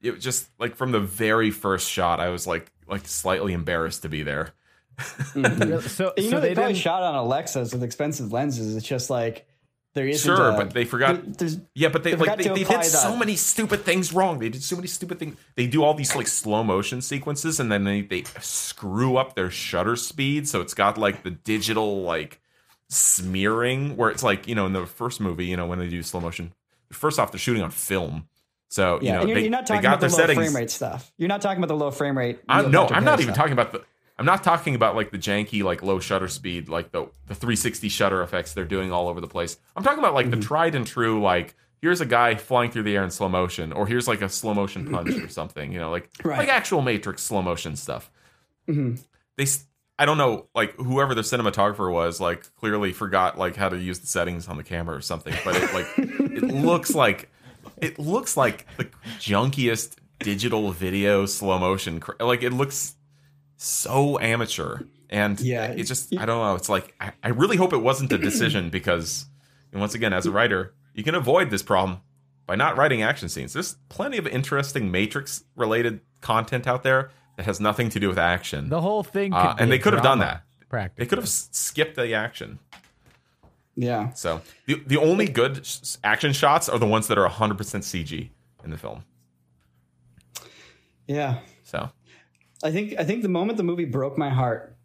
[SPEAKER 4] it was just like from the very first shot, I was like, like slightly embarrassed to be there. Mm-hmm.
[SPEAKER 2] So,
[SPEAKER 3] you
[SPEAKER 2] so
[SPEAKER 3] know, they,
[SPEAKER 2] they
[SPEAKER 3] probably shot on Alexas with expensive lenses. It's just like there isn't.
[SPEAKER 4] Sure,
[SPEAKER 3] a-
[SPEAKER 4] but they forgot.
[SPEAKER 3] there- there's-
[SPEAKER 4] yeah, but they,
[SPEAKER 3] they
[SPEAKER 4] like they, they
[SPEAKER 3] apply
[SPEAKER 4] did so many stupid things wrong. They did so many stupid things. They do all these like slow motion sequences, and then they they screw up their shutter speed, so it's got like the digital like smearing where it's like you know in the first movie, you know when they do slow motion. First off, they're shooting on film, so you
[SPEAKER 3] yeah,
[SPEAKER 4] know
[SPEAKER 3] and you're,
[SPEAKER 4] they,
[SPEAKER 3] you're not talking about the low
[SPEAKER 4] settings.
[SPEAKER 3] frame rate stuff. You're not talking about the low frame rate.
[SPEAKER 4] Uh,
[SPEAKER 3] I'm,
[SPEAKER 4] no, I'm not
[SPEAKER 3] Harris
[SPEAKER 4] even
[SPEAKER 3] stuff.
[SPEAKER 4] talking about the. I'm not talking about like the janky, like low shutter speed, like the the 360 shutter effects they're doing all over the place. I'm talking about like
[SPEAKER 3] Mm-hmm.
[SPEAKER 4] the tried and true, like here's a guy flying through the air in slow motion, or here's like a slow motion punch or something. You know, like
[SPEAKER 3] Right.
[SPEAKER 4] like actual Matrix slow motion stuff.
[SPEAKER 3] Mhm.
[SPEAKER 4] They, I don't know, like whoever the cinematographer was, like clearly forgot like how to use the settings on the camera or something. But it like it looks like it looks like the junkiest digital video slow motion. Like it looks so amateur, and
[SPEAKER 3] Yeah.
[SPEAKER 4] it just I don't know. It's like I, I really hope it wasn't a decision because, and once again, as a writer, you can avoid this problem by not writing action scenes. There's plenty of interesting Matrix related content out there that has nothing to do with action.
[SPEAKER 2] The whole thing, could
[SPEAKER 4] Uh,
[SPEAKER 2] be
[SPEAKER 4] and they could have done that.
[SPEAKER 2] Practically.
[SPEAKER 4] They could have skipped the action.
[SPEAKER 3] Yeah.
[SPEAKER 4] So the the only good sh- action shots are the ones that are 100% CG in the film.
[SPEAKER 3] Yeah. I think I think the moment the movie broke my heart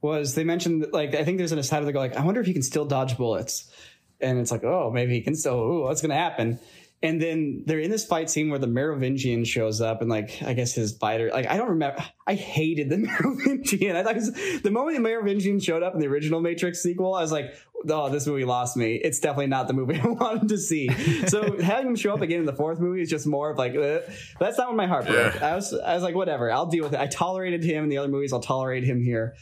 [SPEAKER 3] was they mentioned like I think there's an aside where they go like I wonder if he can still dodge bullets, and it's like oh maybe he can still ooh what's gonna happen, and then they're in this fight scene where the Merovingian shows up and like I guess his fighter like I don't remember I hated the Merovingian. I thought was, the moment the Merovingian showed up in the original Matrix sequel I was like oh this movie lost me. It's definitely not the movie I wanted to see. So having him show up again in the fourth movie is just more of like uh, that's not when my heart broke. I was I was like whatever I'll deal with it. I tolerated him in the other movies I'll tolerate him here.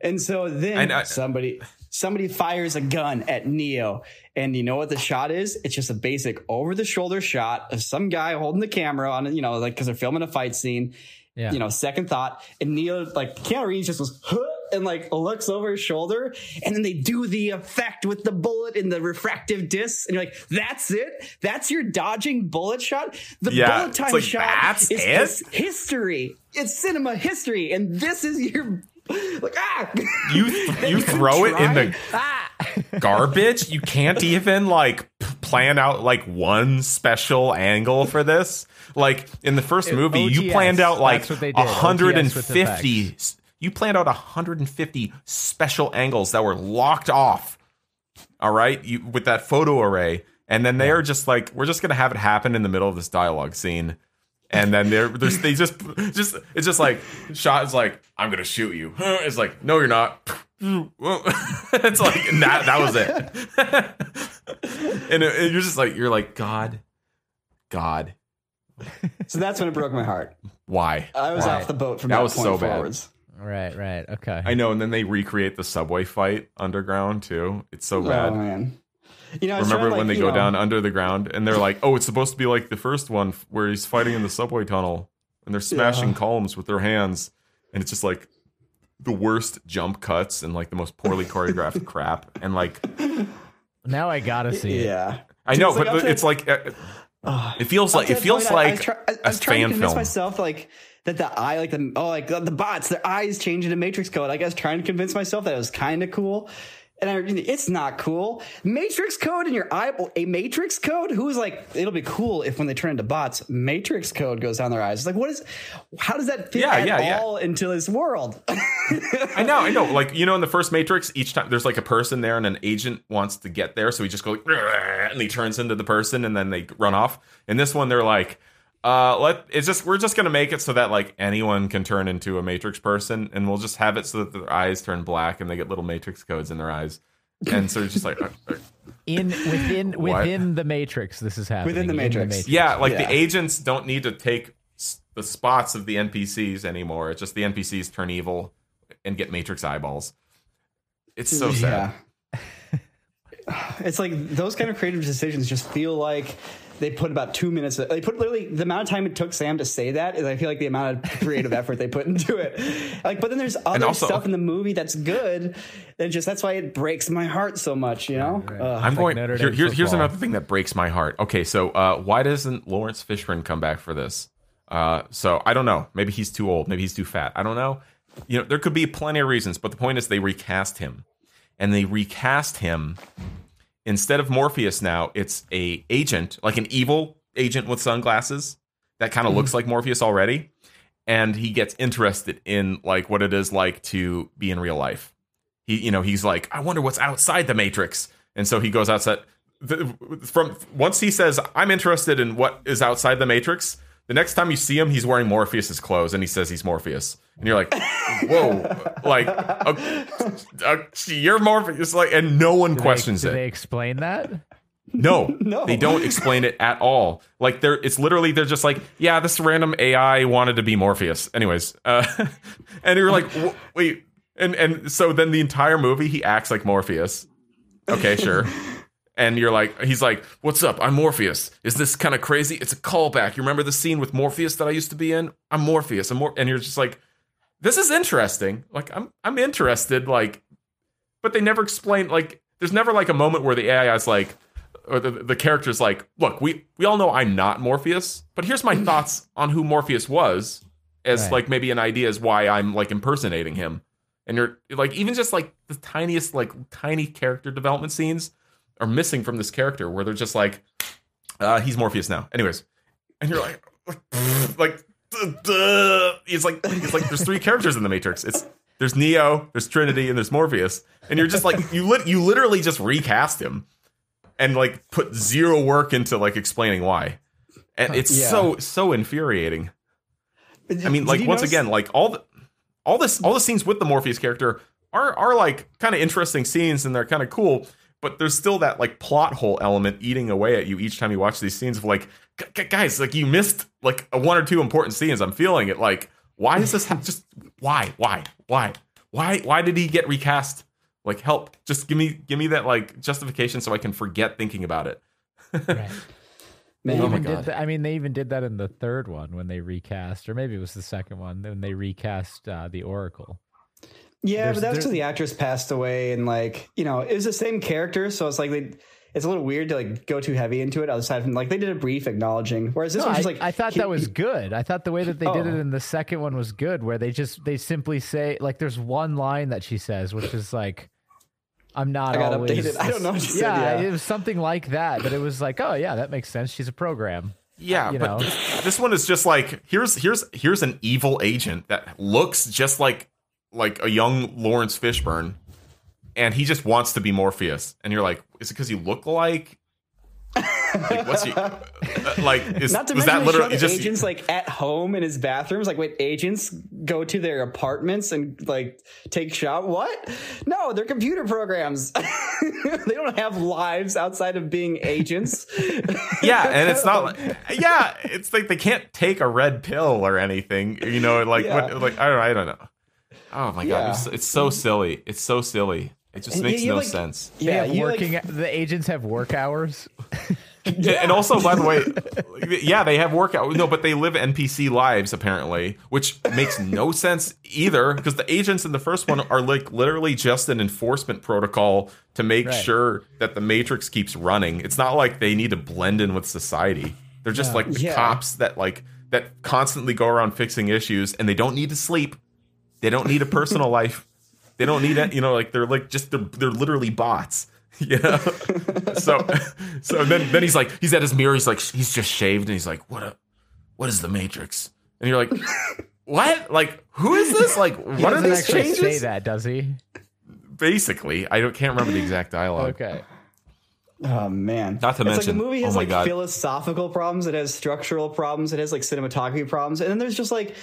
[SPEAKER 3] And so then
[SPEAKER 4] I-
[SPEAKER 3] somebody somebody fires a gun at Neo, and you know what the shot is? It's just a basic over the shoulder shot of some guy holding the camera on, you know, like because they're filming a fight scene.
[SPEAKER 2] Yeah.
[SPEAKER 3] You know, second thought, and Neo like Keanu Reeves just was huh, and like looks over his shoulder, and then they do the effect with the bullet and the refractive disc. and you're like, that's it, that's your dodging bullet shot. The
[SPEAKER 4] Yeah,
[SPEAKER 3] bullet time
[SPEAKER 4] like,
[SPEAKER 3] shot
[SPEAKER 4] that's
[SPEAKER 3] is
[SPEAKER 4] it?
[SPEAKER 3] history. It's cinema history, and this is your like ah.
[SPEAKER 4] you you throw it in the garbage. You can't even like plan out like one special angle for this. Like in the first movie, you planned out like
[SPEAKER 2] that's what they did, OTS with
[SPEAKER 4] 150. You planned out 150 special angles that were locked off. All right, you with that photo array, and then they are just like, we're just gonna have it happen in the middle of this dialogue scene. And then they're, there's they just just it's just like shot is like I'm gonna shoot you. It's like no you're not. it's like that that was it. and, it- and you're just like you're like God, God,
[SPEAKER 3] So that's when it broke my heart.
[SPEAKER 4] why?
[SPEAKER 3] I was
[SPEAKER 2] Right.
[SPEAKER 3] off the boat from
[SPEAKER 4] That
[SPEAKER 3] that,
[SPEAKER 4] was
[SPEAKER 3] point
[SPEAKER 4] so bad.
[SPEAKER 3] forwards.
[SPEAKER 2] Right, right. Okay.
[SPEAKER 4] I know. And then they recreate the subway fight underground too. It's so oh, bad.
[SPEAKER 3] Oh man. You know,
[SPEAKER 4] Remember when
[SPEAKER 3] like,
[SPEAKER 4] they go
[SPEAKER 3] know-
[SPEAKER 4] down under the ground and they're like, "Oh, it's supposed to be like the first one where he's fighting in the subway tunnel and they're smashing
[SPEAKER 3] Yeah.
[SPEAKER 4] columns with their hands." And it's just like the worst jump cuts and like the most poorly choreographed crap. And like
[SPEAKER 2] Now I gotta see it.
[SPEAKER 3] Yeah.
[SPEAKER 4] I know,
[SPEAKER 3] It's
[SPEAKER 4] but
[SPEAKER 3] up
[SPEAKER 4] it's like uh, it feels like it feels
[SPEAKER 3] point, I- I
[SPEAKER 4] like
[SPEAKER 3] was try- I- I
[SPEAKER 4] a
[SPEAKER 3] was trying to
[SPEAKER 4] fan
[SPEAKER 3] convince
[SPEAKER 4] film.
[SPEAKER 3] myself like that the eye, like the oh, like the bots, their eyes change into Matrix code. I guess trying to convince myself that it was kind of cool. And I, it's not cool. Matrix code in your eye, a Matrix code. Who's like, it'll be cool if when they turn into bots, Matrix code goes down their eyes. It's like, what is? How does that fit
[SPEAKER 4] Yeah,
[SPEAKER 3] at
[SPEAKER 4] yeah, yeah.
[SPEAKER 3] all into this world?
[SPEAKER 4] I know, I know. Like you know, in the first Matrix, each time there's like a person there, and an agent wants to get there, so he just goes and he turns into the person, and then they run off. In this one, they're like, uh, let it's just we're just gonna make it so that like anyone can turn into a Matrix person, and we'll just have it so that their eyes turn black and they get little Matrix codes in their eyes. and so it's just like, uh, uh,
[SPEAKER 2] In within
[SPEAKER 4] What?
[SPEAKER 2] within the matrix, this is happening.
[SPEAKER 3] Within the
[SPEAKER 2] in
[SPEAKER 3] Matrix.
[SPEAKER 4] yeah, like
[SPEAKER 3] Yeah.
[SPEAKER 4] the agents don't need to take s- the spots of the NPCs anymore. It's just the NPCs turn evil and get Matrix eyeballs. It's so sad.
[SPEAKER 3] Yeah. it's like those kind of creative decisions just feel like they put about two minutes. They put literally the amount of time it took Sam to say that is I feel like the amount of creative effort they put into it. Like, but then there's other
[SPEAKER 4] also-
[SPEAKER 3] stuff in the movie that's good. And just that's why it breaks my heart so much. You know. Ugh.
[SPEAKER 4] I'm going.
[SPEAKER 2] Notre
[SPEAKER 4] Here,
[SPEAKER 2] Dame
[SPEAKER 4] here- here's another thing that breaks my heart. Okay, so uh, why doesn't Laurence Fishburne come back for this? Uh, so I don't know. Maybe he's too old. Maybe he's too fat. I don't know. You know, there could be plenty of reasons, but the point is they recast him, and they recast him instead of Morpheus. Now it's a agent, like an evil agent with sunglasses that kind of looks mm. like Morpheus already, and he gets interested in like what it is like to be in real life. He you know he's like i wonder what's outside the matrix. And so he goes outside the, from once he says i'm interested in what is outside the matrix the next time you see him he's wearing morpheus's clothes and he says he's morpheus and you're like whoa like uh, uh, you're morpheus like and no one
[SPEAKER 2] Do they-
[SPEAKER 4] questions
[SPEAKER 2] do
[SPEAKER 4] it
[SPEAKER 2] they explain that?
[SPEAKER 4] no,
[SPEAKER 3] No.
[SPEAKER 4] they don't explain it at all. Like they're, it's literally they're just like, yeah, this random AI wanted to be Morpheus. Anyways, uh, and you're like, wait, and and so then the entire movie he acts like Morpheus. Okay, sure. And you're like, he's like, "What's up? I'm Morpheus. Is this kind of crazy? It's a callback. You remember the scene with Morpheus that I used to be in? I'm Morpheus. I'm Mor-, and you're just like, this is interesting. Like, I'm I'm interested. Like, but they never explain. Like, there's never like a moment where the AI is like, or the the character's like, look, we we all know I'm not Morpheus, but here's my thoughts on who Morpheus was, as
[SPEAKER 2] Right.
[SPEAKER 4] like maybe an idea as why I'm like impersonating him. And you're like, even just like the tiniest like tiny character development scenes are missing from this character, where they're just like, uh, he's Morpheus now. Anyways, and you're like, like, duh, duh. it's like it's like there's three characters in the Matrix. It's there's Neo, there's Trinity, and there's Morpheus, and you're just like you lit you literally just recast him and like put zero work into like explaining why, and it's
[SPEAKER 3] Yeah.
[SPEAKER 4] so so infuriating. I mean, like once
[SPEAKER 3] notice-
[SPEAKER 4] again, like all the all this all the scenes with the Morpheus character are are like kind of interesting scenes and they're kind of cool, but there's still that like plot hole element eating away at you each time you watch these scenes of like "Gu- gu- guys, like you missed like a one or two important scenes. I'm feeling it. Like, why is this ha- just why why why why why did he get recast? Like, help! Just give me give me that like justification so I can forget thinking about it.
[SPEAKER 2] Right. They
[SPEAKER 4] Oh my
[SPEAKER 2] even
[SPEAKER 4] God.
[SPEAKER 2] did that, I mean, they even did that in the third one when they recast, or maybe it was the second one when they recast uh, the Oracle.
[SPEAKER 3] Yeah,
[SPEAKER 2] There's-
[SPEAKER 3] but that's
[SPEAKER 2] there's-
[SPEAKER 3] because the actress passed away, and like you know, it was the same character, so it's like they, it's a little weird to like go too heavy into it. Aside from like they did a brief acknowledging, whereas this
[SPEAKER 2] No,
[SPEAKER 3] one's
[SPEAKER 2] I,
[SPEAKER 3] just like
[SPEAKER 2] I thought
[SPEAKER 3] he-
[SPEAKER 2] that was good. I thought the way that they did it
[SPEAKER 3] Oh.
[SPEAKER 2] in the second one was good, where they just they simply say like, "There's one line that she says, which is like." I'm not
[SPEAKER 3] I got
[SPEAKER 2] always.
[SPEAKER 3] updated. I don't know what she said,
[SPEAKER 2] yeah,
[SPEAKER 3] yeah.
[SPEAKER 2] it was something like that. But it was like, oh yeah, that makes sense. She's a program.
[SPEAKER 4] Yeah,
[SPEAKER 2] you
[SPEAKER 4] but
[SPEAKER 2] know.
[SPEAKER 4] this, this one is just like here's here's here's an evil agent that looks just like like a young Laurence Fishburne, and he just wants to be Morpheus. And you're like, is it because you look like? like what's you uh, like? Is,
[SPEAKER 3] Not to
[SPEAKER 4] was
[SPEAKER 3] mention
[SPEAKER 4] that literally
[SPEAKER 3] the
[SPEAKER 4] just?
[SPEAKER 3] agents like at home in his bathrooms. Like, wait, agents go to their apartments and like take shot. What? No, they're computer programs. they don't have lives outside of being agents.
[SPEAKER 4] yeah, and it's not like yeah, it's like they can't take a red pill or anything. You know, like
[SPEAKER 3] Yeah.
[SPEAKER 4] what? Like I don't, I don't know. Oh my god,
[SPEAKER 3] Yeah.
[SPEAKER 4] it's, it's so mm. silly. It's so silly. It just
[SPEAKER 3] And
[SPEAKER 4] makes
[SPEAKER 3] you- you
[SPEAKER 4] no
[SPEAKER 3] like-
[SPEAKER 4] sense.
[SPEAKER 3] Yeah,
[SPEAKER 2] have
[SPEAKER 3] you like-
[SPEAKER 2] working. the agents have work hours.
[SPEAKER 4] Yeah, and also, by the way, yeah, they have workout. No, but they live NPC lives apparently, which makes no sense either. Because the agents in the first one are like literally just an enforcement protocol to make
[SPEAKER 2] Right.
[SPEAKER 4] sure that the Matrix keeps running. It's not like they need to blend in with society. They're just like the
[SPEAKER 3] Yeah.
[SPEAKER 4] cops that like that constantly go around fixing issues, and they don't need to sleep. They don't need a personal life. They don't need it. You know, like they're like just they're they're literally bots. You know. so so then then he's like he's at his mirror. He's like he's just shaved, and he's like, what a what is the Matrix? And you're like, what? Like who is this? Like what are these changes?
[SPEAKER 2] say that, does he?
[SPEAKER 4] Basically, I don't can't remember the exact dialogue.
[SPEAKER 2] Okay.
[SPEAKER 3] Oh man!
[SPEAKER 4] Not to
[SPEAKER 3] it's
[SPEAKER 4] mention-
[SPEAKER 3] like the movie oh has
[SPEAKER 4] oh
[SPEAKER 3] like
[SPEAKER 4] God.
[SPEAKER 3] philosophical problems. It has structural problems. It has like cinematography problems. And then there's just like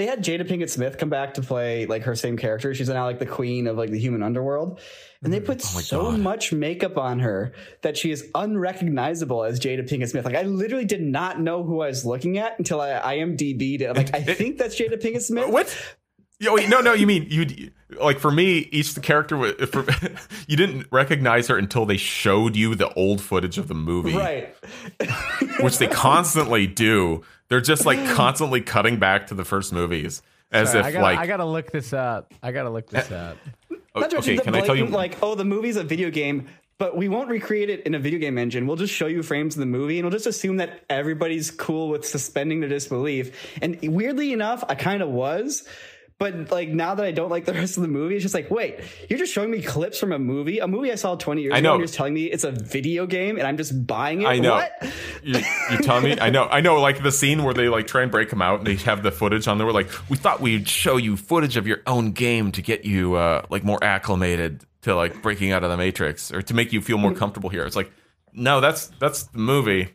[SPEAKER 3] they had Jada Pinkett Smith come back to play like her same character. She's now like the queen of like the human underworld. And they mm, put
[SPEAKER 4] Oh
[SPEAKER 3] so
[SPEAKER 4] God.
[SPEAKER 3] much makeup on her that she is unrecognizable as Jada Pinkett Smith. Like I literally did not know who I was looking at until I IMDb'd it. Like I think that's Jada Pinkett Smith.
[SPEAKER 4] What? Yo, wait, no, no. You mean you? Like for me, each the character for, you didn't recognize her until they showed you the old footage of the movie,
[SPEAKER 3] Right.
[SPEAKER 4] which they constantly do. They're just like constantly cutting back to the first movies as
[SPEAKER 2] Sorry,
[SPEAKER 4] if
[SPEAKER 2] I gotta,
[SPEAKER 4] like
[SPEAKER 2] I gotta look this up. I gotta look this up.
[SPEAKER 4] o-
[SPEAKER 3] oh, Not
[SPEAKER 4] okay.
[SPEAKER 3] mention the
[SPEAKER 4] Can I tell you?
[SPEAKER 3] like, oh, the movie's a video game, but we won't recreate it in a video game engine. We'll just show you frames of the movie, and we'll just assume that everybody's cool with suspending their disbelief. And weirdly enough, I kind of was. But like now that I don't like the rest of the movie, it's just like, wait, you're just showing me clips from a movie, a movie I saw 20 years
[SPEAKER 4] I
[SPEAKER 3] ago, and you're just telling me it's a video game, and I'm just buying it.
[SPEAKER 4] I know.
[SPEAKER 3] What?
[SPEAKER 4] You, you telling me? I know. I know. Like the scene where they like try and break him out, and they have the footage on there. We're like, we thought we'd show you footage of your own game to get you uh, like more acclimated to like breaking out of the Matrix, or to make you feel more comfortable here. It's like, no, that's that's the movie.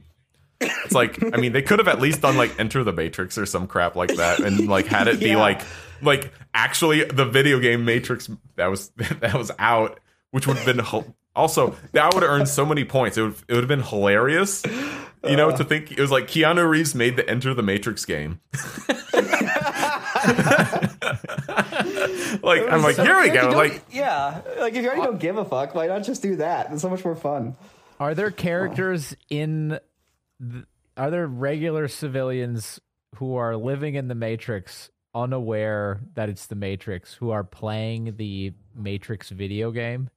[SPEAKER 4] It's like, I mean, they could have at least done like Enter the Matrix or some crap like that, and like had it be
[SPEAKER 3] Yeah.
[SPEAKER 4] like, like actually the video game Matrix that was that was out, which would have been also that would have earned so many points. It would it would have been hilarious, you know, to uh. think it was like Keanu Reeves made the Enter the Matrix game. like I'm like, here we go. Like
[SPEAKER 3] yeah, like if you already don't give a fuck, why not just do that? It's so much more fun.
[SPEAKER 2] Are there oh. characters in? The, are there regular civilians who are living in the Matrix, unaware that it's the Matrix, who are playing the Matrix video game?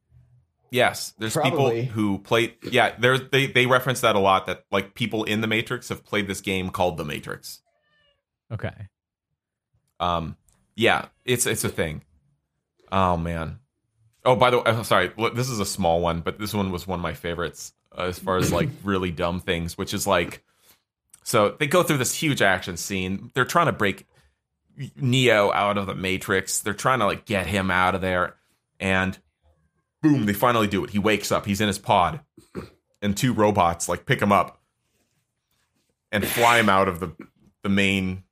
[SPEAKER 4] Yes, there's
[SPEAKER 3] Probably.
[SPEAKER 4] people who play. Yeah, there's they they reference that a lot. That like people in the Matrix have played this game called the Matrix.
[SPEAKER 2] Okay.
[SPEAKER 4] Um, yeah, it's it's a thing. Oh man. Oh, by the way, I'm sorry. This is a small one, but this one was one of my favorites uh, as far as like really dumb things, which is like, so they go through this huge action scene. They're trying to break Neo out of the Matrix. They're trying to like get him out of there, and boom, they finally do it. He wakes up. He's in his pod, and two robots like pick him up and fly him out of the the main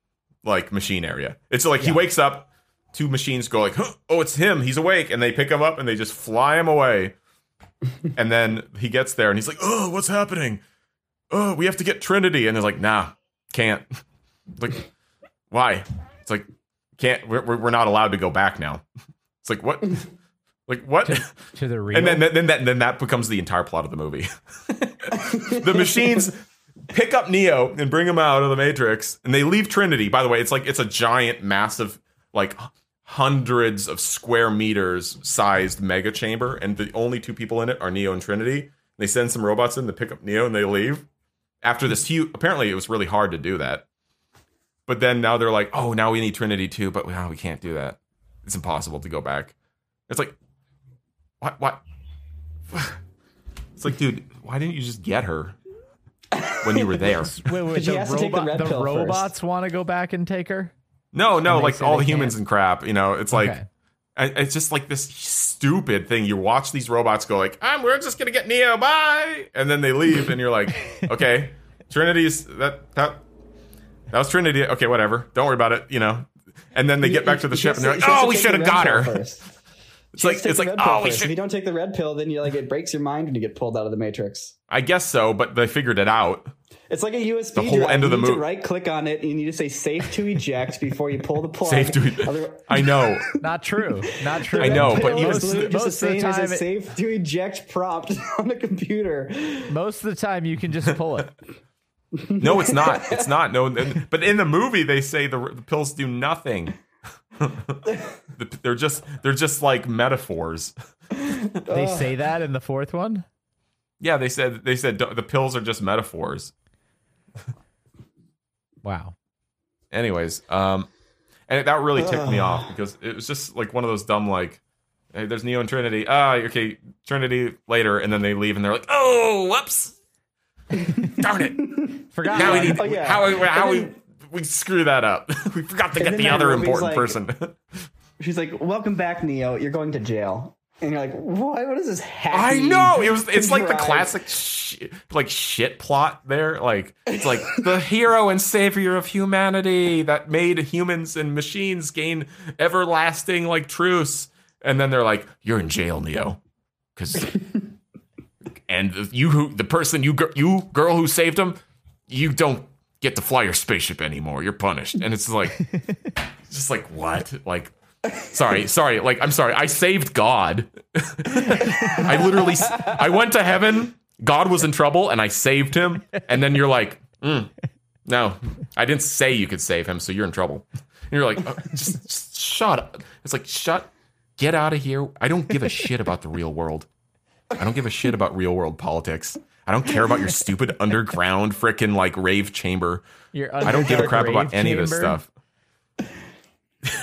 [SPEAKER 4] like machine area. It's like he wakes up, two machines go like, huh, "Oh, it's him. He's awake," and they pick him up and they just fly him away. and then he gets there and he's like, "Oh, what's happening? Oh, we have to get Trinity." And they're like, "Nah, can't." Like, why? It's like, can't. We're we're not allowed to go back now. It's like what? Like what?
[SPEAKER 2] To the real.
[SPEAKER 4] And then, then that then that becomes the entire plot of the movie. the machines pick up Neo and bring him out of the Matrix, and they leave Trinity. By the way, it's like it's a giant, massive, like hundreds of square meters sized mega chamber, and the only two people in it are Neo and Trinity. They send some robots in to pick up Neo, and they leave. After this huge, apparently it was really hard to do that. But then now they're like, oh, now we need Trinity too, but well, we can't do that. It's impossible to go back. It's like, what? What? It's like, dude, why didn't you just get her when you were there?
[SPEAKER 2] wait, wait,
[SPEAKER 3] She
[SPEAKER 2] the,
[SPEAKER 3] has take the red
[SPEAKER 2] the
[SPEAKER 3] pill first.
[SPEAKER 2] robots want to go back and take her.
[SPEAKER 4] No, no,
[SPEAKER 2] And
[SPEAKER 4] like all the humans
[SPEAKER 2] can't.
[SPEAKER 4] and crap. You know, it's like
[SPEAKER 2] Okay.
[SPEAKER 4] It's just like this stupid thing. You watch these robots go like, "I'm we're just gonna get Neo, bye," and then they leave, and you're like, "Okay, Trinity's that that that was Trinity. Okay, whatever. Don't worry about it. You know." And then they get back to the ship, and they're like, "Oh, we should
[SPEAKER 3] have
[SPEAKER 4] have got
[SPEAKER 3] take the red
[SPEAKER 4] her."
[SPEAKER 3] first.
[SPEAKER 4] It's like it's like,
[SPEAKER 3] red oh, pill
[SPEAKER 4] "Oh, we
[SPEAKER 3] first. If you don't take the red pill, then you like it breaks your mind when you get pulled out of the matrix.
[SPEAKER 4] I guess so, but they figured it out.
[SPEAKER 3] It's like a USB
[SPEAKER 4] The whole
[SPEAKER 3] drive.
[SPEAKER 4] end of the
[SPEAKER 3] movie. to
[SPEAKER 4] mo-
[SPEAKER 3] right click on it and you need to say safe to eject before you pull the plug.
[SPEAKER 4] Safe to.
[SPEAKER 3] Other-
[SPEAKER 4] I know.
[SPEAKER 2] Not true. Not true.
[SPEAKER 4] I know, but
[SPEAKER 3] pill
[SPEAKER 4] even-
[SPEAKER 3] is just
[SPEAKER 2] most
[SPEAKER 3] the
[SPEAKER 2] of the
[SPEAKER 3] same as
[SPEAKER 2] time
[SPEAKER 3] a
[SPEAKER 2] it-
[SPEAKER 3] safe to eject prompt on the computer.
[SPEAKER 2] Most of the time, you can just pull it.
[SPEAKER 4] No, it's not. It's not. No, but in the movie they say the, the pills do nothing. They're just they're just like metaphors.
[SPEAKER 2] They say that in the fourth one.
[SPEAKER 4] Yeah, they said they said the pills are just metaphors.
[SPEAKER 2] Wow.
[SPEAKER 4] Anyways, um, and that really ticked me off because it was just like one of those dumb like, hey, there's Neo and Trinity. Ah, okay, Trinity later, and then they leave and they're like, oh, whoops, darn it.
[SPEAKER 2] Forgot.
[SPEAKER 4] Now we need
[SPEAKER 3] Oh, yeah.
[SPEAKER 4] how how
[SPEAKER 3] And
[SPEAKER 4] we we screw that up. we forgot to get the other important
[SPEAKER 3] like-
[SPEAKER 4] person.
[SPEAKER 3] She's like, "Welcome back, Neo. You're going to jail." and you're like, what? What is this? Happy,
[SPEAKER 4] I know it was. It's like the classic, sh- like shit plot. There, like it's like the hero and savior of humanity that made humans and machines gain everlasting like truce, and then they're like, "You're in jail, Neo," because and you who the person you you girl who saved him, you don't get to fly your spaceship anymore. You're punished, and it's like, just like what, like. Sorry, sorry. Like, I'm sorry. I saved God. I literally, I went to heaven. God was in trouble, and I saved him. And then you're like, mm, no, I didn't say you could save him, so you're in trouble. And you're like, oh, just, just shut up. It's like, shut, get out of here. I don't give a shit about the real world. I don't give a shit about real world politics. I don't care about your stupid underground freaking like rave chamber.
[SPEAKER 2] Your
[SPEAKER 4] I don't give a crap about
[SPEAKER 2] rave
[SPEAKER 4] any of this stuff.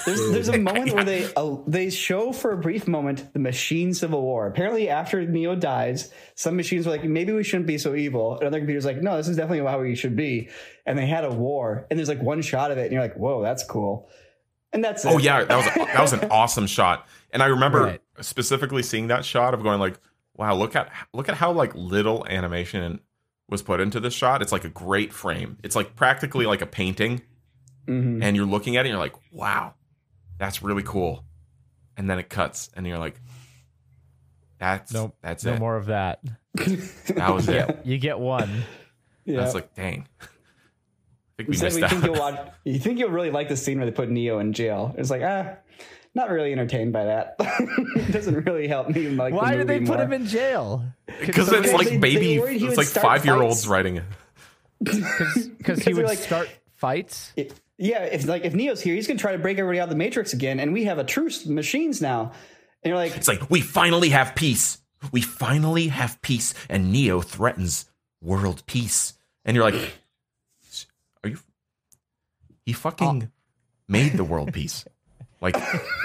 [SPEAKER 3] There's, there's a moment where they uh, they show for a brief moment the machine civil war. Apparently, after Neo dies, some machines were like, maybe we shouldn't be so evil. And other computers like, no, this is definitely how we should be. And they had a war, and there's like one shot of it, and you're like, whoa, that's cool. And that's it.
[SPEAKER 4] Oh yeah, that was that was an awesome shot. And I remember
[SPEAKER 2] Right.
[SPEAKER 4] specifically seeing that shot of going like, wow, look at look at how like little animation was put into this shot. It's like a great frame. It's like practically like a painting.
[SPEAKER 3] Mhm.
[SPEAKER 4] And you're looking at it and you're like, wow, that's really cool. And then it cuts and you're like, that's
[SPEAKER 2] Nope,
[SPEAKER 4] that's
[SPEAKER 2] no
[SPEAKER 4] it.
[SPEAKER 2] more of that.
[SPEAKER 4] That was it.
[SPEAKER 2] You get one.
[SPEAKER 3] Yeah.
[SPEAKER 4] I was like, dang. I think we
[SPEAKER 3] Instead,
[SPEAKER 4] missed
[SPEAKER 3] we think you'll watch. You think you'll really like the scene where they put Neo in jail. It's like, ah, not really entertained by that. it doesn't really help me like.
[SPEAKER 2] Why
[SPEAKER 3] the
[SPEAKER 2] did they
[SPEAKER 3] movie
[SPEAKER 2] put
[SPEAKER 3] more.
[SPEAKER 2] him in jail?
[SPEAKER 4] Because
[SPEAKER 3] Because
[SPEAKER 4] it's like
[SPEAKER 3] they
[SPEAKER 4] baby,
[SPEAKER 3] worried he
[SPEAKER 4] it's like five year olds writing it.
[SPEAKER 2] Because he would
[SPEAKER 3] like-
[SPEAKER 2] start fights.
[SPEAKER 3] It- yeah, if like if Neo's here, he's gonna try to break everybody out of the Matrix again, and we have a truce with machines now. And you're like,
[SPEAKER 4] It's like we finally have peace. We finally have peace, and Neo threatens world peace. And you're like, are you? He fucking ah. made the world peace. Like,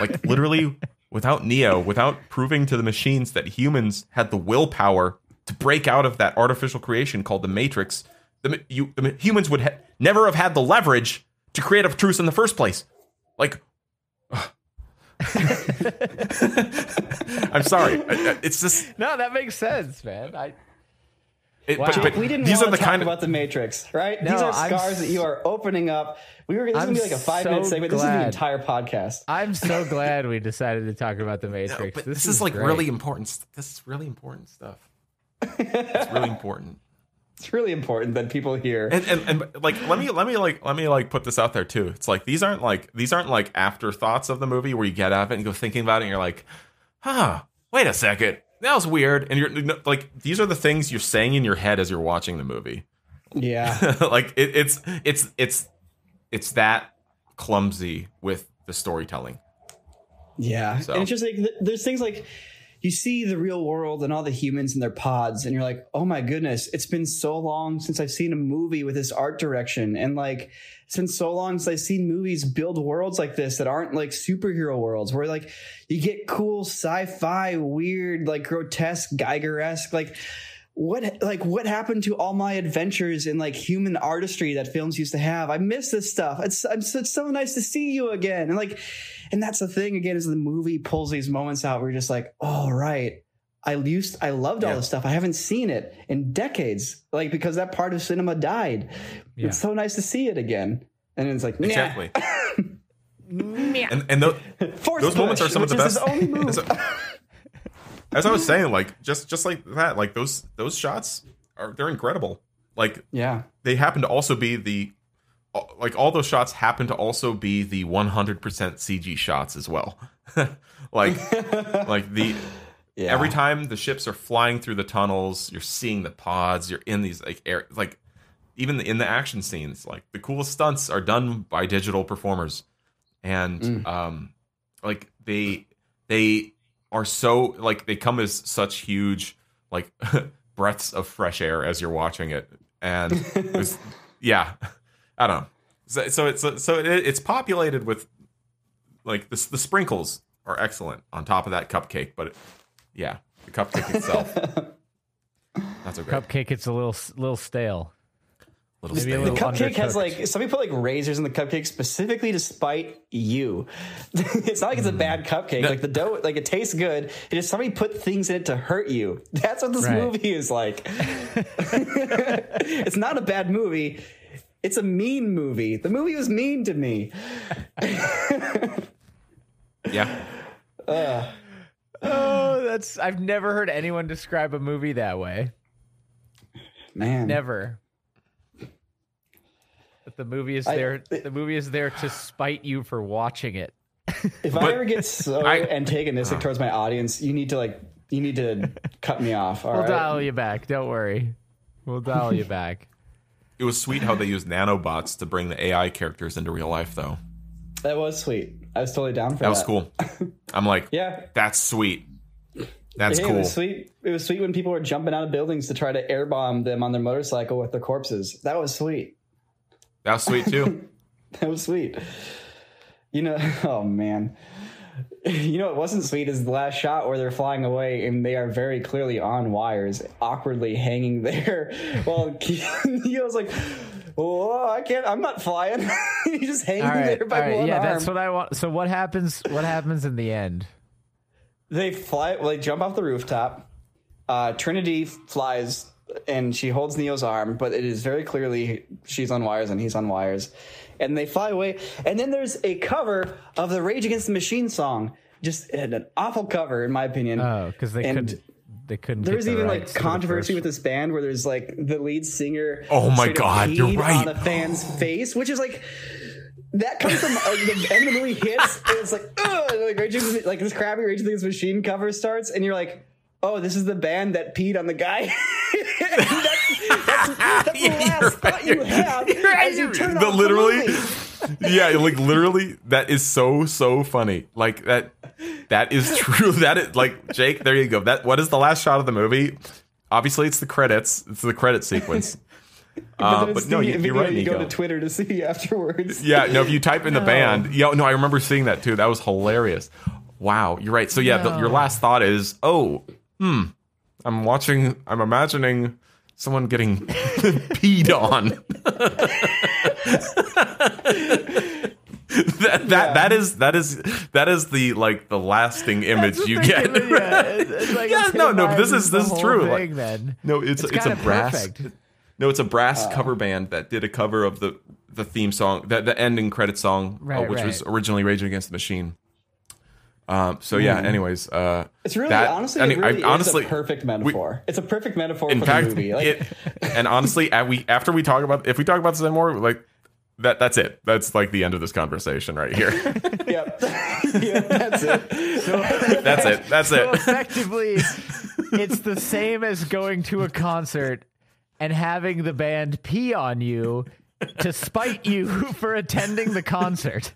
[SPEAKER 4] like literally, without Neo, without proving to the machines that humans had the willpower to break out of that artificial creation called the Matrix, the you the humans would ha- never have had the leverage to create a truce in the first place. Like, I'm sorry. It's just,
[SPEAKER 2] No, that makes sense, man. I
[SPEAKER 4] it,
[SPEAKER 2] Wow.
[SPEAKER 4] but, but
[SPEAKER 3] we didn't
[SPEAKER 4] these
[SPEAKER 3] want
[SPEAKER 4] are the
[SPEAKER 3] to talk
[SPEAKER 4] kind
[SPEAKER 3] about the Matrix, right?
[SPEAKER 2] No,
[SPEAKER 3] These are
[SPEAKER 2] I'm
[SPEAKER 3] scars that you are opening up. We were this is gonna be like a five minute
[SPEAKER 2] so
[SPEAKER 3] segment. This is the entire podcast.
[SPEAKER 2] I'm so glad we decided to talk about the
[SPEAKER 4] No,
[SPEAKER 2] Matrix.
[SPEAKER 4] but
[SPEAKER 2] this,
[SPEAKER 4] this, is, like
[SPEAKER 2] great.
[SPEAKER 4] really important. st- This is really important stuff. It's really important.
[SPEAKER 3] It's really important that people hear.
[SPEAKER 4] And, and and like let me let me like let me like put this out there too. It's like these aren't like these aren't like afterthoughts of the movie where you get out of it and go thinking about it and you're like, huh, wait a second. That was weird. And you're like these are the things you're saying in your head as you're watching the movie.
[SPEAKER 3] yeah,
[SPEAKER 4] like it, it's it's it's it's that clumsy with the storytelling.
[SPEAKER 3] yeah.
[SPEAKER 4] So-
[SPEAKER 3] And it's just like th- there's things like you see the real world and all the humans in their pods, and you're like, oh my goodness, it's been so long since I've seen a movie with this art direction, and like it's so long since I've seen movies build worlds like this that aren't like superhero worlds, where like you get cool sci-fi, weird, like grotesque, Giger-esque, like what like what happened to all my adventures in like human artistry that films used to have? I miss this stuff. It's, it's it's so nice to see you again. And like and that's the thing again is the movie pulls these moments out where you're just like oh right i used i loved all
[SPEAKER 4] Yeah.
[SPEAKER 3] this stuff i haven't seen it in decades like because that part of cinema died
[SPEAKER 2] Yeah.
[SPEAKER 3] it's so nice to see it again and it's like nah.
[SPEAKER 4] Exactly. and and tho-
[SPEAKER 3] Force
[SPEAKER 4] those moments are some of the best.
[SPEAKER 3] his
[SPEAKER 4] as, as I was saying, like just just like that, like those those shots are they're incredible. Like
[SPEAKER 3] yeah
[SPEAKER 4] they happen to also be the uh, like all those shots happen to also be the 100% CG shots as well. like like the
[SPEAKER 3] yeah
[SPEAKER 4] every time the ships are flying through the tunnels, you're seeing the pods, you're in these like air like even in the action scenes, like the coolest stunts are done by digital performers. And
[SPEAKER 3] Mm.
[SPEAKER 4] um like they they are so like they come as such huge like breaths of fresh air as you're watching it. And it's, yeah, I don't know. So, so it's so it, it's populated with like the the sprinkles are excellent on top of that cupcake, but it, yeah, the cupcake itself not so great.
[SPEAKER 2] Cupcake, it's a little little stale.
[SPEAKER 4] little
[SPEAKER 2] Maybe a
[SPEAKER 4] stale.
[SPEAKER 2] little
[SPEAKER 3] The cupcake has like somebody put like razors in the cupcake specifically to spite you. it's not like it's a hmm. bad cupcake.
[SPEAKER 4] No.
[SPEAKER 3] Like the dough, like it tastes good. It is somebody put things in it to hurt you. That's what this
[SPEAKER 2] Right.
[SPEAKER 3] movie is like. it's not a bad movie. It's a mean movie. The movie was mean to me.
[SPEAKER 4] yeah.
[SPEAKER 2] Oh, that's I've never heard anyone describe a movie that way.
[SPEAKER 3] Man,
[SPEAKER 2] Never. But the movie is
[SPEAKER 3] I-
[SPEAKER 2] there. Uh, the movie is there to spite you for watching it.
[SPEAKER 3] If I ever get so
[SPEAKER 4] I-
[SPEAKER 3] antagonistic towards my audience, you need to like you need to cut me off. All
[SPEAKER 2] We'll
[SPEAKER 3] right.
[SPEAKER 2] dial you back. Don't worry. We'll dial you back.
[SPEAKER 4] It was sweet how they used nanobots to bring the AI characters into real life, though.
[SPEAKER 3] That was sweet. I was totally down for that.
[SPEAKER 4] That was cool. I'm like,
[SPEAKER 3] Yeah.
[SPEAKER 4] that's sweet. That's
[SPEAKER 3] Hey, It was sweet. It was sweet when people were jumping out of buildings to try to air bomb them on their motorcycle with their corpses. That was sweet.
[SPEAKER 4] That was sweet too.
[SPEAKER 3] That was sweet. You know, oh man. You know it wasn't sweet is the last shot where they're flying away and they are very clearly on wires, awkwardly hanging there. While Neo's like, "Oh, I can't. I'm not flying." He's just hanging
[SPEAKER 2] right.
[SPEAKER 3] there by
[SPEAKER 2] right.
[SPEAKER 3] one
[SPEAKER 2] Yeah,
[SPEAKER 3] arm.
[SPEAKER 2] that's what I want. So what happens? What happens in the end?
[SPEAKER 3] They fly. Well, they jump off the rooftop. Uh, Trinity flies and she holds Neo's arm, but it is very clearly she's on wires and he's on wires. And they fly away. And then there's a cover of the Rage Against the Machine song. Just an awful cover, in my opinion.
[SPEAKER 2] Oh, because they
[SPEAKER 3] And
[SPEAKER 2] couldn't. They couldn't.
[SPEAKER 3] There's
[SPEAKER 2] get the
[SPEAKER 3] even like
[SPEAKER 2] rights the
[SPEAKER 3] controversy with this band where there's like the lead singer.
[SPEAKER 4] Oh my God, you're right.
[SPEAKER 3] On a fan's face, which is like that comes from uh, the end of the movie hits. And it's like, ugh, and, like Rage Against the- like this crappy Rage Against Machine cover starts, and you're like, oh, this is the band that peed on the guy. that's, that's, that's the last thought you have as you turn
[SPEAKER 4] The literally-
[SPEAKER 3] the movie.
[SPEAKER 4] Yeah, like literally, that is so so funny. Like that, that is true. That is like Jake. There you go. That what is the last shot of the movie? Obviously, it's the credits. It's the credit sequence. Uh,
[SPEAKER 3] then
[SPEAKER 4] but
[SPEAKER 3] it's
[SPEAKER 4] no,
[SPEAKER 3] the
[SPEAKER 4] you, you're right,
[SPEAKER 3] you go to Twitter to see afterwards.
[SPEAKER 4] Yeah, no, if you type in the band, yeah, no, I remember seeing that too. That was hilarious. Wow, you're right. So yeah, the, your last thought is, oh, hmm, I'm watching, I'm imagining someone getting peed on. that that that is that is that is the like the lasting image you get.
[SPEAKER 2] give it, yeah. It's- it's like
[SPEAKER 4] Yeah, no, no, but this is- this is
[SPEAKER 2] whole
[SPEAKER 4] true, like-
[SPEAKER 2] Thing, then.
[SPEAKER 4] No, it's
[SPEAKER 2] It's
[SPEAKER 4] it's, a brass.
[SPEAKER 2] perfect.
[SPEAKER 4] No, it's a brass cover band that did a cover of the the theme song, the, the ending credit song, uh,
[SPEAKER 2] Right,
[SPEAKER 4] which was originally Rage Against the Machine. Um. So yeah. Anyways, uh,
[SPEAKER 3] It's really,
[SPEAKER 4] that-
[SPEAKER 3] honestly,
[SPEAKER 4] any-
[SPEAKER 3] it really
[SPEAKER 4] I- honestly,
[SPEAKER 3] is a perfect
[SPEAKER 4] we-
[SPEAKER 3] metaphor. it's a perfect metaphor
[SPEAKER 4] in
[SPEAKER 3] for
[SPEAKER 4] fact,
[SPEAKER 3] the movie. Like,
[SPEAKER 4] it, and honestly, at we after we talk about if we talk about this anymore, like that that's it. That's like the end of this conversation right here.
[SPEAKER 3] Yep. yeah, that's it.
[SPEAKER 4] that's it. That's
[SPEAKER 2] So
[SPEAKER 4] it.
[SPEAKER 2] effectively, it's the same as going to a concert and having the band pee on you to spite you for attending the concert.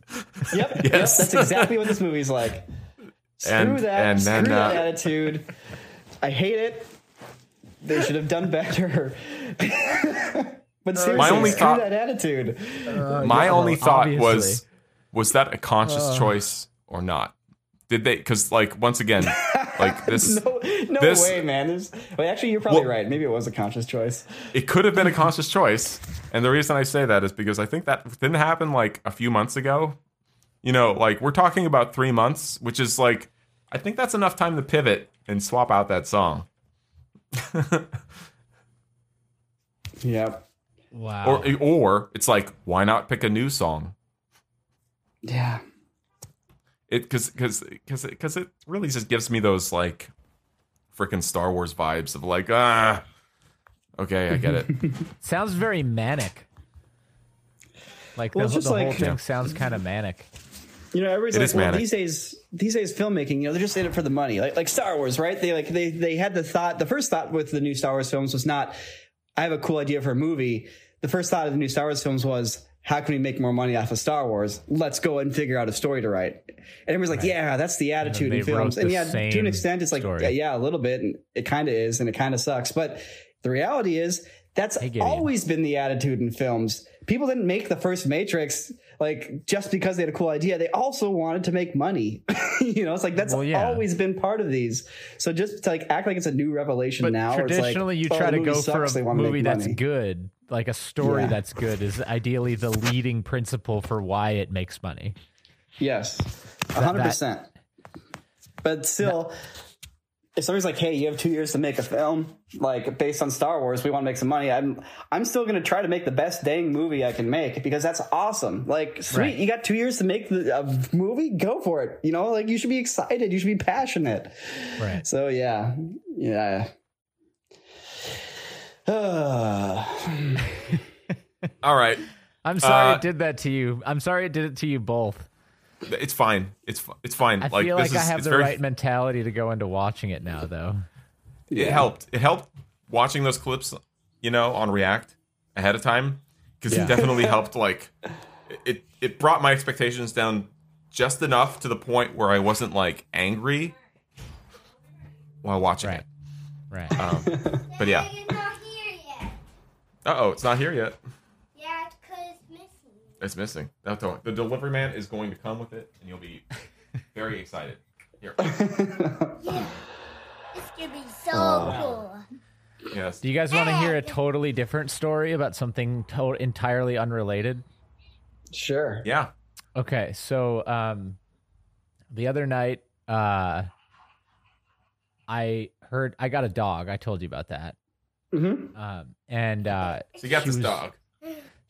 [SPEAKER 3] Yep.
[SPEAKER 4] Yes.
[SPEAKER 3] Yep. That's exactly what this movie's like. Screw
[SPEAKER 4] And-
[SPEAKER 3] that.
[SPEAKER 4] and
[SPEAKER 3] screw
[SPEAKER 4] then,
[SPEAKER 3] that
[SPEAKER 4] uh,
[SPEAKER 3] attitude. I hate it. They should have done better. But uh, seriously,
[SPEAKER 4] My only
[SPEAKER 3] screw
[SPEAKER 4] thought-
[SPEAKER 3] that attitude.
[SPEAKER 4] Uh, My only thought was
[SPEAKER 2] obviously.
[SPEAKER 4] was that a conscious uh. choice or not? Did they? Because like once again, like this.
[SPEAKER 3] No, no
[SPEAKER 4] this-
[SPEAKER 3] way, man. There's, well, actually, you're probably
[SPEAKER 4] Well-
[SPEAKER 3] right. Maybe it was a conscious choice.
[SPEAKER 4] it could have been a conscious choice. And the reason I say that is because I think that didn't happen like a few months ago. You know, like we're talking about three months, which is like, I think that's enough time to pivot and swap out that song.
[SPEAKER 3] Yep.
[SPEAKER 2] Wow.
[SPEAKER 4] Or, or it's like, why not pick a new song?
[SPEAKER 3] Yeah.
[SPEAKER 4] It because because because because it really just gives me those like freaking Star Wars vibes of like ah, okay, I get it.
[SPEAKER 2] sounds very manic. Like
[SPEAKER 3] Well,
[SPEAKER 2] the,
[SPEAKER 3] it's just
[SPEAKER 2] the whole thing
[SPEAKER 4] Yeah.
[SPEAKER 2] sounds kind of manic.
[SPEAKER 3] You know, everybody's
[SPEAKER 4] It
[SPEAKER 3] like,
[SPEAKER 4] is
[SPEAKER 3] well,
[SPEAKER 4] manic.
[SPEAKER 3] these days, these days filmmaking, you know, they're just in it for the money. Like, like Star Wars, right? They like they they had the thought. The first thought with the new Star Wars films was not, I have a cool idea for a movie. The first thought of the new Star Wars films was, how can we make more money off of Star Wars? Let's go and figure out a story to write. And everyone's like, yeah, that's the attitude in films. And yeah, to an extent, it's like, yeah, yeah, a little bit, and it kind of is, and it kind of sucks. But the reality is, that's
[SPEAKER 2] Hey,
[SPEAKER 3] always been the attitude in films. People didn't make the first Matrix like just because they had a cool idea. They also wanted to make money. you know, it's like that's
[SPEAKER 2] Well, yeah.
[SPEAKER 3] always been part of these. So just to like act like it's a new revelation
[SPEAKER 2] But
[SPEAKER 3] now. it's like,
[SPEAKER 2] traditionally, you
[SPEAKER 3] oh,
[SPEAKER 2] try
[SPEAKER 3] the
[SPEAKER 2] to go for
[SPEAKER 3] sucks, they
[SPEAKER 2] a movie that's
[SPEAKER 3] money.
[SPEAKER 2] good. Like a story
[SPEAKER 3] Yeah.
[SPEAKER 2] that's good is ideally the leading principle for why it makes money.
[SPEAKER 3] Yes, a hundred percent. But still, if somebody's like, "Hey, you have two years to make a film, like based on Star Wars, we want to make some money," I'm I'm still going to try to make the best dang movie I can make because that's awesome. Like, sweet,
[SPEAKER 2] Right.
[SPEAKER 3] you got two years to make the a movie, go for it. You know, like you should be excited, you should be passionate.
[SPEAKER 2] Right.
[SPEAKER 3] So yeah, yeah.
[SPEAKER 4] All right,
[SPEAKER 2] I'm sorry
[SPEAKER 4] Uh,
[SPEAKER 2] it did that to you. I'm sorry it did it to you both.
[SPEAKER 4] It's fine. It's it's fine.
[SPEAKER 2] I
[SPEAKER 4] like
[SPEAKER 2] feel
[SPEAKER 4] this
[SPEAKER 2] like I
[SPEAKER 4] is-
[SPEAKER 2] have the
[SPEAKER 4] very-
[SPEAKER 2] right mentality to go into watching it now, though.
[SPEAKER 4] It helped. It helped watching those clips, you know, on React ahead of time because
[SPEAKER 2] Yeah.
[SPEAKER 4] it definitely helped. Like, it it brought my expectations down just enough to the point where I wasn't like angry while watching
[SPEAKER 2] Right.
[SPEAKER 4] it.
[SPEAKER 2] Right.
[SPEAKER 4] Um, but yeah.
[SPEAKER 6] It's not here yet.
[SPEAKER 4] Uh oh, it's not here yet.
[SPEAKER 6] Yeah, it's 'cause it's missing.
[SPEAKER 4] It's missing. No, don't- The delivery man is going to come with it, and you'll be very excited. Here.
[SPEAKER 6] It's gonna be so cool.
[SPEAKER 4] Yes.
[SPEAKER 2] Do you guys want to hear a totally different story about something to- entirely unrelated?
[SPEAKER 3] Sure.
[SPEAKER 4] Yeah.
[SPEAKER 2] Okay, so um, the other night, uh, I heard I got a dog. I told you about that.
[SPEAKER 3] Mm-hmm.
[SPEAKER 2] Um, and uh,
[SPEAKER 4] So you got this
[SPEAKER 2] was-
[SPEAKER 4] dog.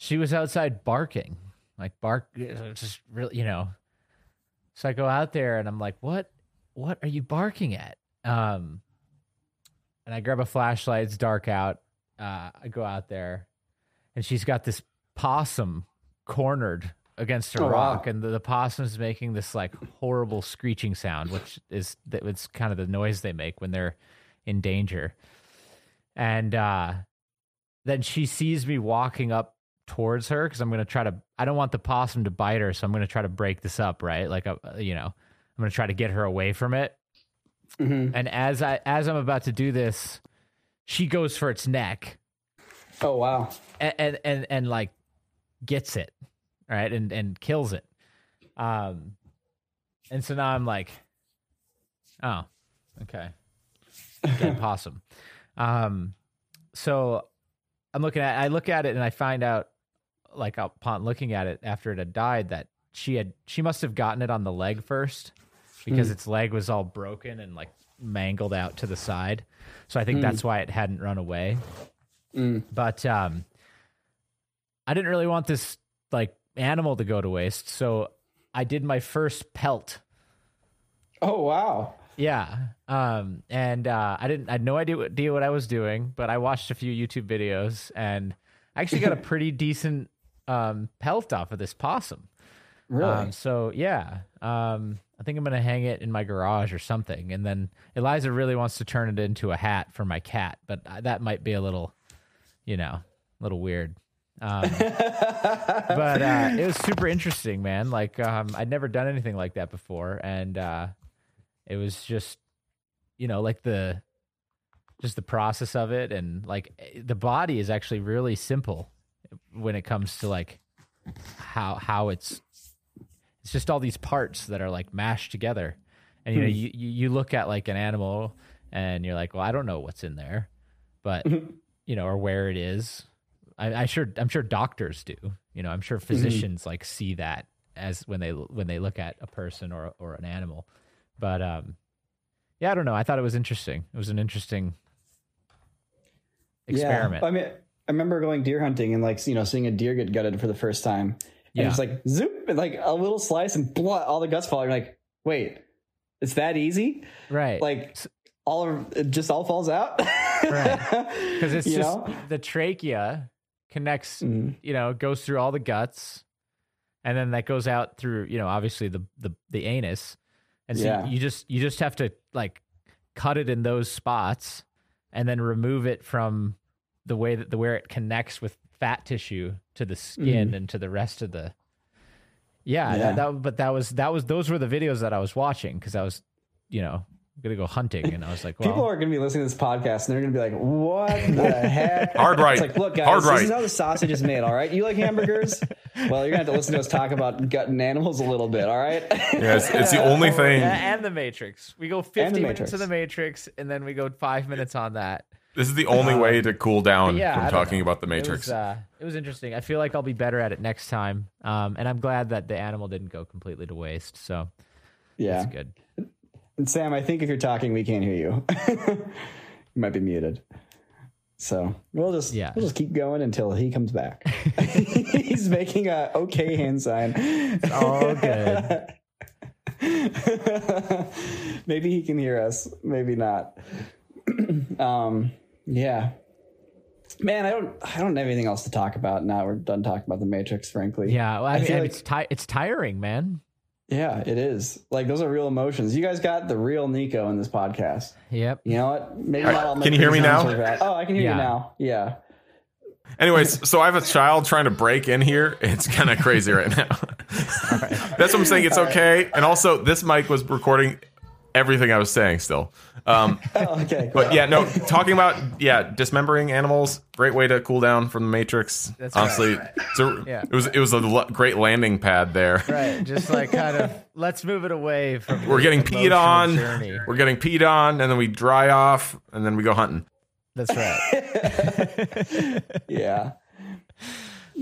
[SPEAKER 2] She was outside barking, like bark, uh, just really, you know. So I go out there and I'm like, "What? What are you barking at?" Um, and I grab a flashlight. It's dark out. Uh, I go out there, and she's got this possum cornered against a
[SPEAKER 3] Oh, wow.
[SPEAKER 2] rock, and the, the possum is making this like horrible screeching sound, which is that it's kind of the noise they make when they're in danger. And uh, then she sees me walking up towards her because I'm going to try to. I don't want the possum to bite her, so I'm going to try to break this up, right? Like, uh, you know, I'm going to try to get her away from it.
[SPEAKER 3] Mm-hmm.
[SPEAKER 2] And as I as I'm about to do this, she goes for its neck
[SPEAKER 3] Oh wow.
[SPEAKER 2] and and and, and like gets it, right, and and kills it. Um, and so now I'm like, oh, okay, dead possum. Um, so I'm looking at I look at it and I find out, like upon looking at it after it had died, that she had she must have gotten it on the leg first because its leg was all broken and like mangled out to the side. So I think that's why it hadn't run away. But um, I didn't really want this like animal to go to waste, so I did my first pelt.
[SPEAKER 3] Oh wow.
[SPEAKER 2] Yeah, um, and uh, I didn't. I had no idea what, idea what I was doing, but I watched a few YouTube videos, and I actually got a pretty decent um, pelt off of this possum.
[SPEAKER 3] Really?
[SPEAKER 2] Um, so yeah, um, I think I'm gonna hang it in my garage or something. And then Eliza really wants to turn it into a hat for my cat, but that might be a little, you know, a little weird. Um, but uh, it was super interesting, man. Like um, I'd never done anything like that before, and uh, it was just, you know, like the just the process of it, and like eh, the body is actually really simple when it comes to like how how it's it's just all these parts that are like mashed together. And you know hmm. you, you you look at like an animal and you're like well i don't know what's in there but mm-hmm. you know or where it is. I, I sure i'm sure doctors do you know i'm sure mm-hmm. physicians like see that as when they when they look at a person or or an animal. But um yeah i don't know. I thought it was interesting. It was an interesting experiment.
[SPEAKER 3] Yeah. I mean, I remember going deer hunting and like you know seeing a deer get gutted for the first time. And
[SPEAKER 2] Yeah.
[SPEAKER 3] it's like zoop, and like a little slice and blood, all the guts fall. You're like, wait, it's that easy?
[SPEAKER 2] right
[SPEAKER 3] Like all of it just all falls out.
[SPEAKER 2] Right. because it's
[SPEAKER 3] You
[SPEAKER 2] just
[SPEAKER 3] know?
[SPEAKER 2] the trachea connects
[SPEAKER 3] Mhm.
[SPEAKER 2] you know goes through all the guts and then that goes out through you know obviously the the, the anus and so
[SPEAKER 3] Yeah.
[SPEAKER 2] you just you just have to like cut it in those spots and then remove it from the way that the where it connects with fat tissue to the skin and to the rest of the yeah,
[SPEAKER 3] Mm-hmm. Yeah.
[SPEAKER 2] That, that but that was that was those were the videos that I was watching because I was you know gonna go hunting and I was like well
[SPEAKER 3] People are going to be listening to this podcast and they're going to be like, "What the heck?"
[SPEAKER 4] Hard right.
[SPEAKER 3] It's like, look, guys,
[SPEAKER 4] Hard
[SPEAKER 3] this
[SPEAKER 4] right.
[SPEAKER 3] is how the sausage is made. All right, you like hamburgers? well, you're going to have to listen to us talk about gutting animals a little bit. All right.
[SPEAKER 4] Yeah, it's, it's the only thing.
[SPEAKER 2] Yeah, and the Matrix. We go 50 minutes
[SPEAKER 3] Matrix.
[SPEAKER 2] to the Matrix, and then we go five minutes on that.
[SPEAKER 4] This is the only way to cool down
[SPEAKER 2] yeah,
[SPEAKER 4] from talking
[SPEAKER 2] know.
[SPEAKER 4] about the
[SPEAKER 2] It
[SPEAKER 4] Matrix.
[SPEAKER 2] was, uh, it was interesting. I feel like I'll be better at it next time. Um, and I'm glad that the animal didn't go completely to waste. So
[SPEAKER 3] Yeah.
[SPEAKER 2] that's good.
[SPEAKER 3] And Sam, I think if you're talking, we can't hear you. you might be muted. So we'll just
[SPEAKER 2] Yeah.
[SPEAKER 3] we'll just keep going until he comes back. He's making a okay hand sign.
[SPEAKER 2] All good.
[SPEAKER 3] maybe he can hear us. Maybe not. um, yeah. Man, I don't. I don't have anything else to talk about now. We're done talking about the Matrix. Frankly,
[SPEAKER 2] Yeah, well, I, mean,
[SPEAKER 3] like-
[SPEAKER 2] it's ti- it's tiring, man.
[SPEAKER 3] yeah, it is. Like those are real emotions. You guys got the real Niko in this podcast.
[SPEAKER 2] Yep.
[SPEAKER 3] You know what? Maybe not all
[SPEAKER 4] Can you hear me now?
[SPEAKER 3] Oh, I can hear
[SPEAKER 2] Yeah.
[SPEAKER 3] you now. Yeah.
[SPEAKER 4] Anyways, so I have a child trying to break in here. It's kind of crazy right now. That's what I'm saying. It's okay. And also, this mic was recording everything I was saying still. Um,
[SPEAKER 3] Oh, okay. Cool.
[SPEAKER 4] but yeah, no, talking about yeah, dismembering animals. Great way to cool down from the Matrix.
[SPEAKER 2] That's
[SPEAKER 4] Honestly, so
[SPEAKER 2] Yeah.
[SPEAKER 4] it was it was a l- great landing pad there.
[SPEAKER 2] Right. Just like kind of let's move it away from.
[SPEAKER 4] We're getting peed on.
[SPEAKER 2] Journey.
[SPEAKER 4] We're getting peed on, and then we dry off, and then we go hunting.
[SPEAKER 2] That's right.
[SPEAKER 3] yeah.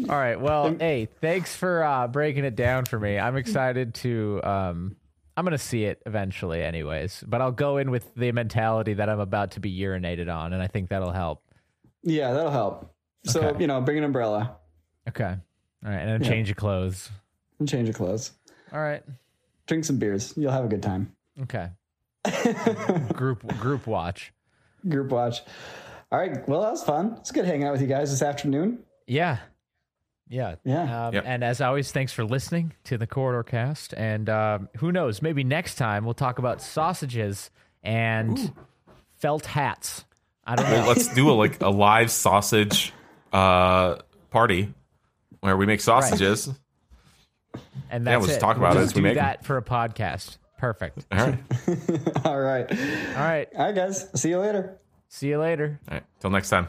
[SPEAKER 2] All right. Well, hey, thanks for uh, breaking it down for me. I'm excited to. Um, I'm gonna see it eventually, anyways. But I'll go in with the mentality that I'm about to be urinated on, and I think that'll help.
[SPEAKER 3] Yeah, that'll help. So
[SPEAKER 2] Okay.
[SPEAKER 3] you know, bring an umbrella
[SPEAKER 2] Okay. All right, and then change your clothes.
[SPEAKER 3] and change your clothes.
[SPEAKER 2] All right.
[SPEAKER 3] Drink some beers. You'll have a good time.
[SPEAKER 2] Okay. group group watch.
[SPEAKER 3] Group watch. All right. Well, that was fun. It's good hanging out with you guys this afternoon.
[SPEAKER 2] Yeah. Yeah.
[SPEAKER 3] Yeah.
[SPEAKER 2] Um,
[SPEAKER 4] Yep.
[SPEAKER 2] And as always, thanks for listening to the Corridor Cast. And um, who knows, maybe next time we'll talk about sausages and felt hats. I don't know.
[SPEAKER 4] Well, let's do a like a live sausage uh, party where we make sausages.
[SPEAKER 2] and
[SPEAKER 4] yeah,
[SPEAKER 2] that's
[SPEAKER 4] we'll just
[SPEAKER 2] it.
[SPEAKER 4] talk about
[SPEAKER 2] We'll
[SPEAKER 4] it
[SPEAKER 2] just
[SPEAKER 4] as we
[SPEAKER 2] do
[SPEAKER 4] make 'em.
[SPEAKER 2] that for a podcast. Perfect.
[SPEAKER 4] All right.
[SPEAKER 3] All right.
[SPEAKER 2] All right.
[SPEAKER 3] All right, guys. See you later.
[SPEAKER 2] See you later.
[SPEAKER 4] All right. Till next time.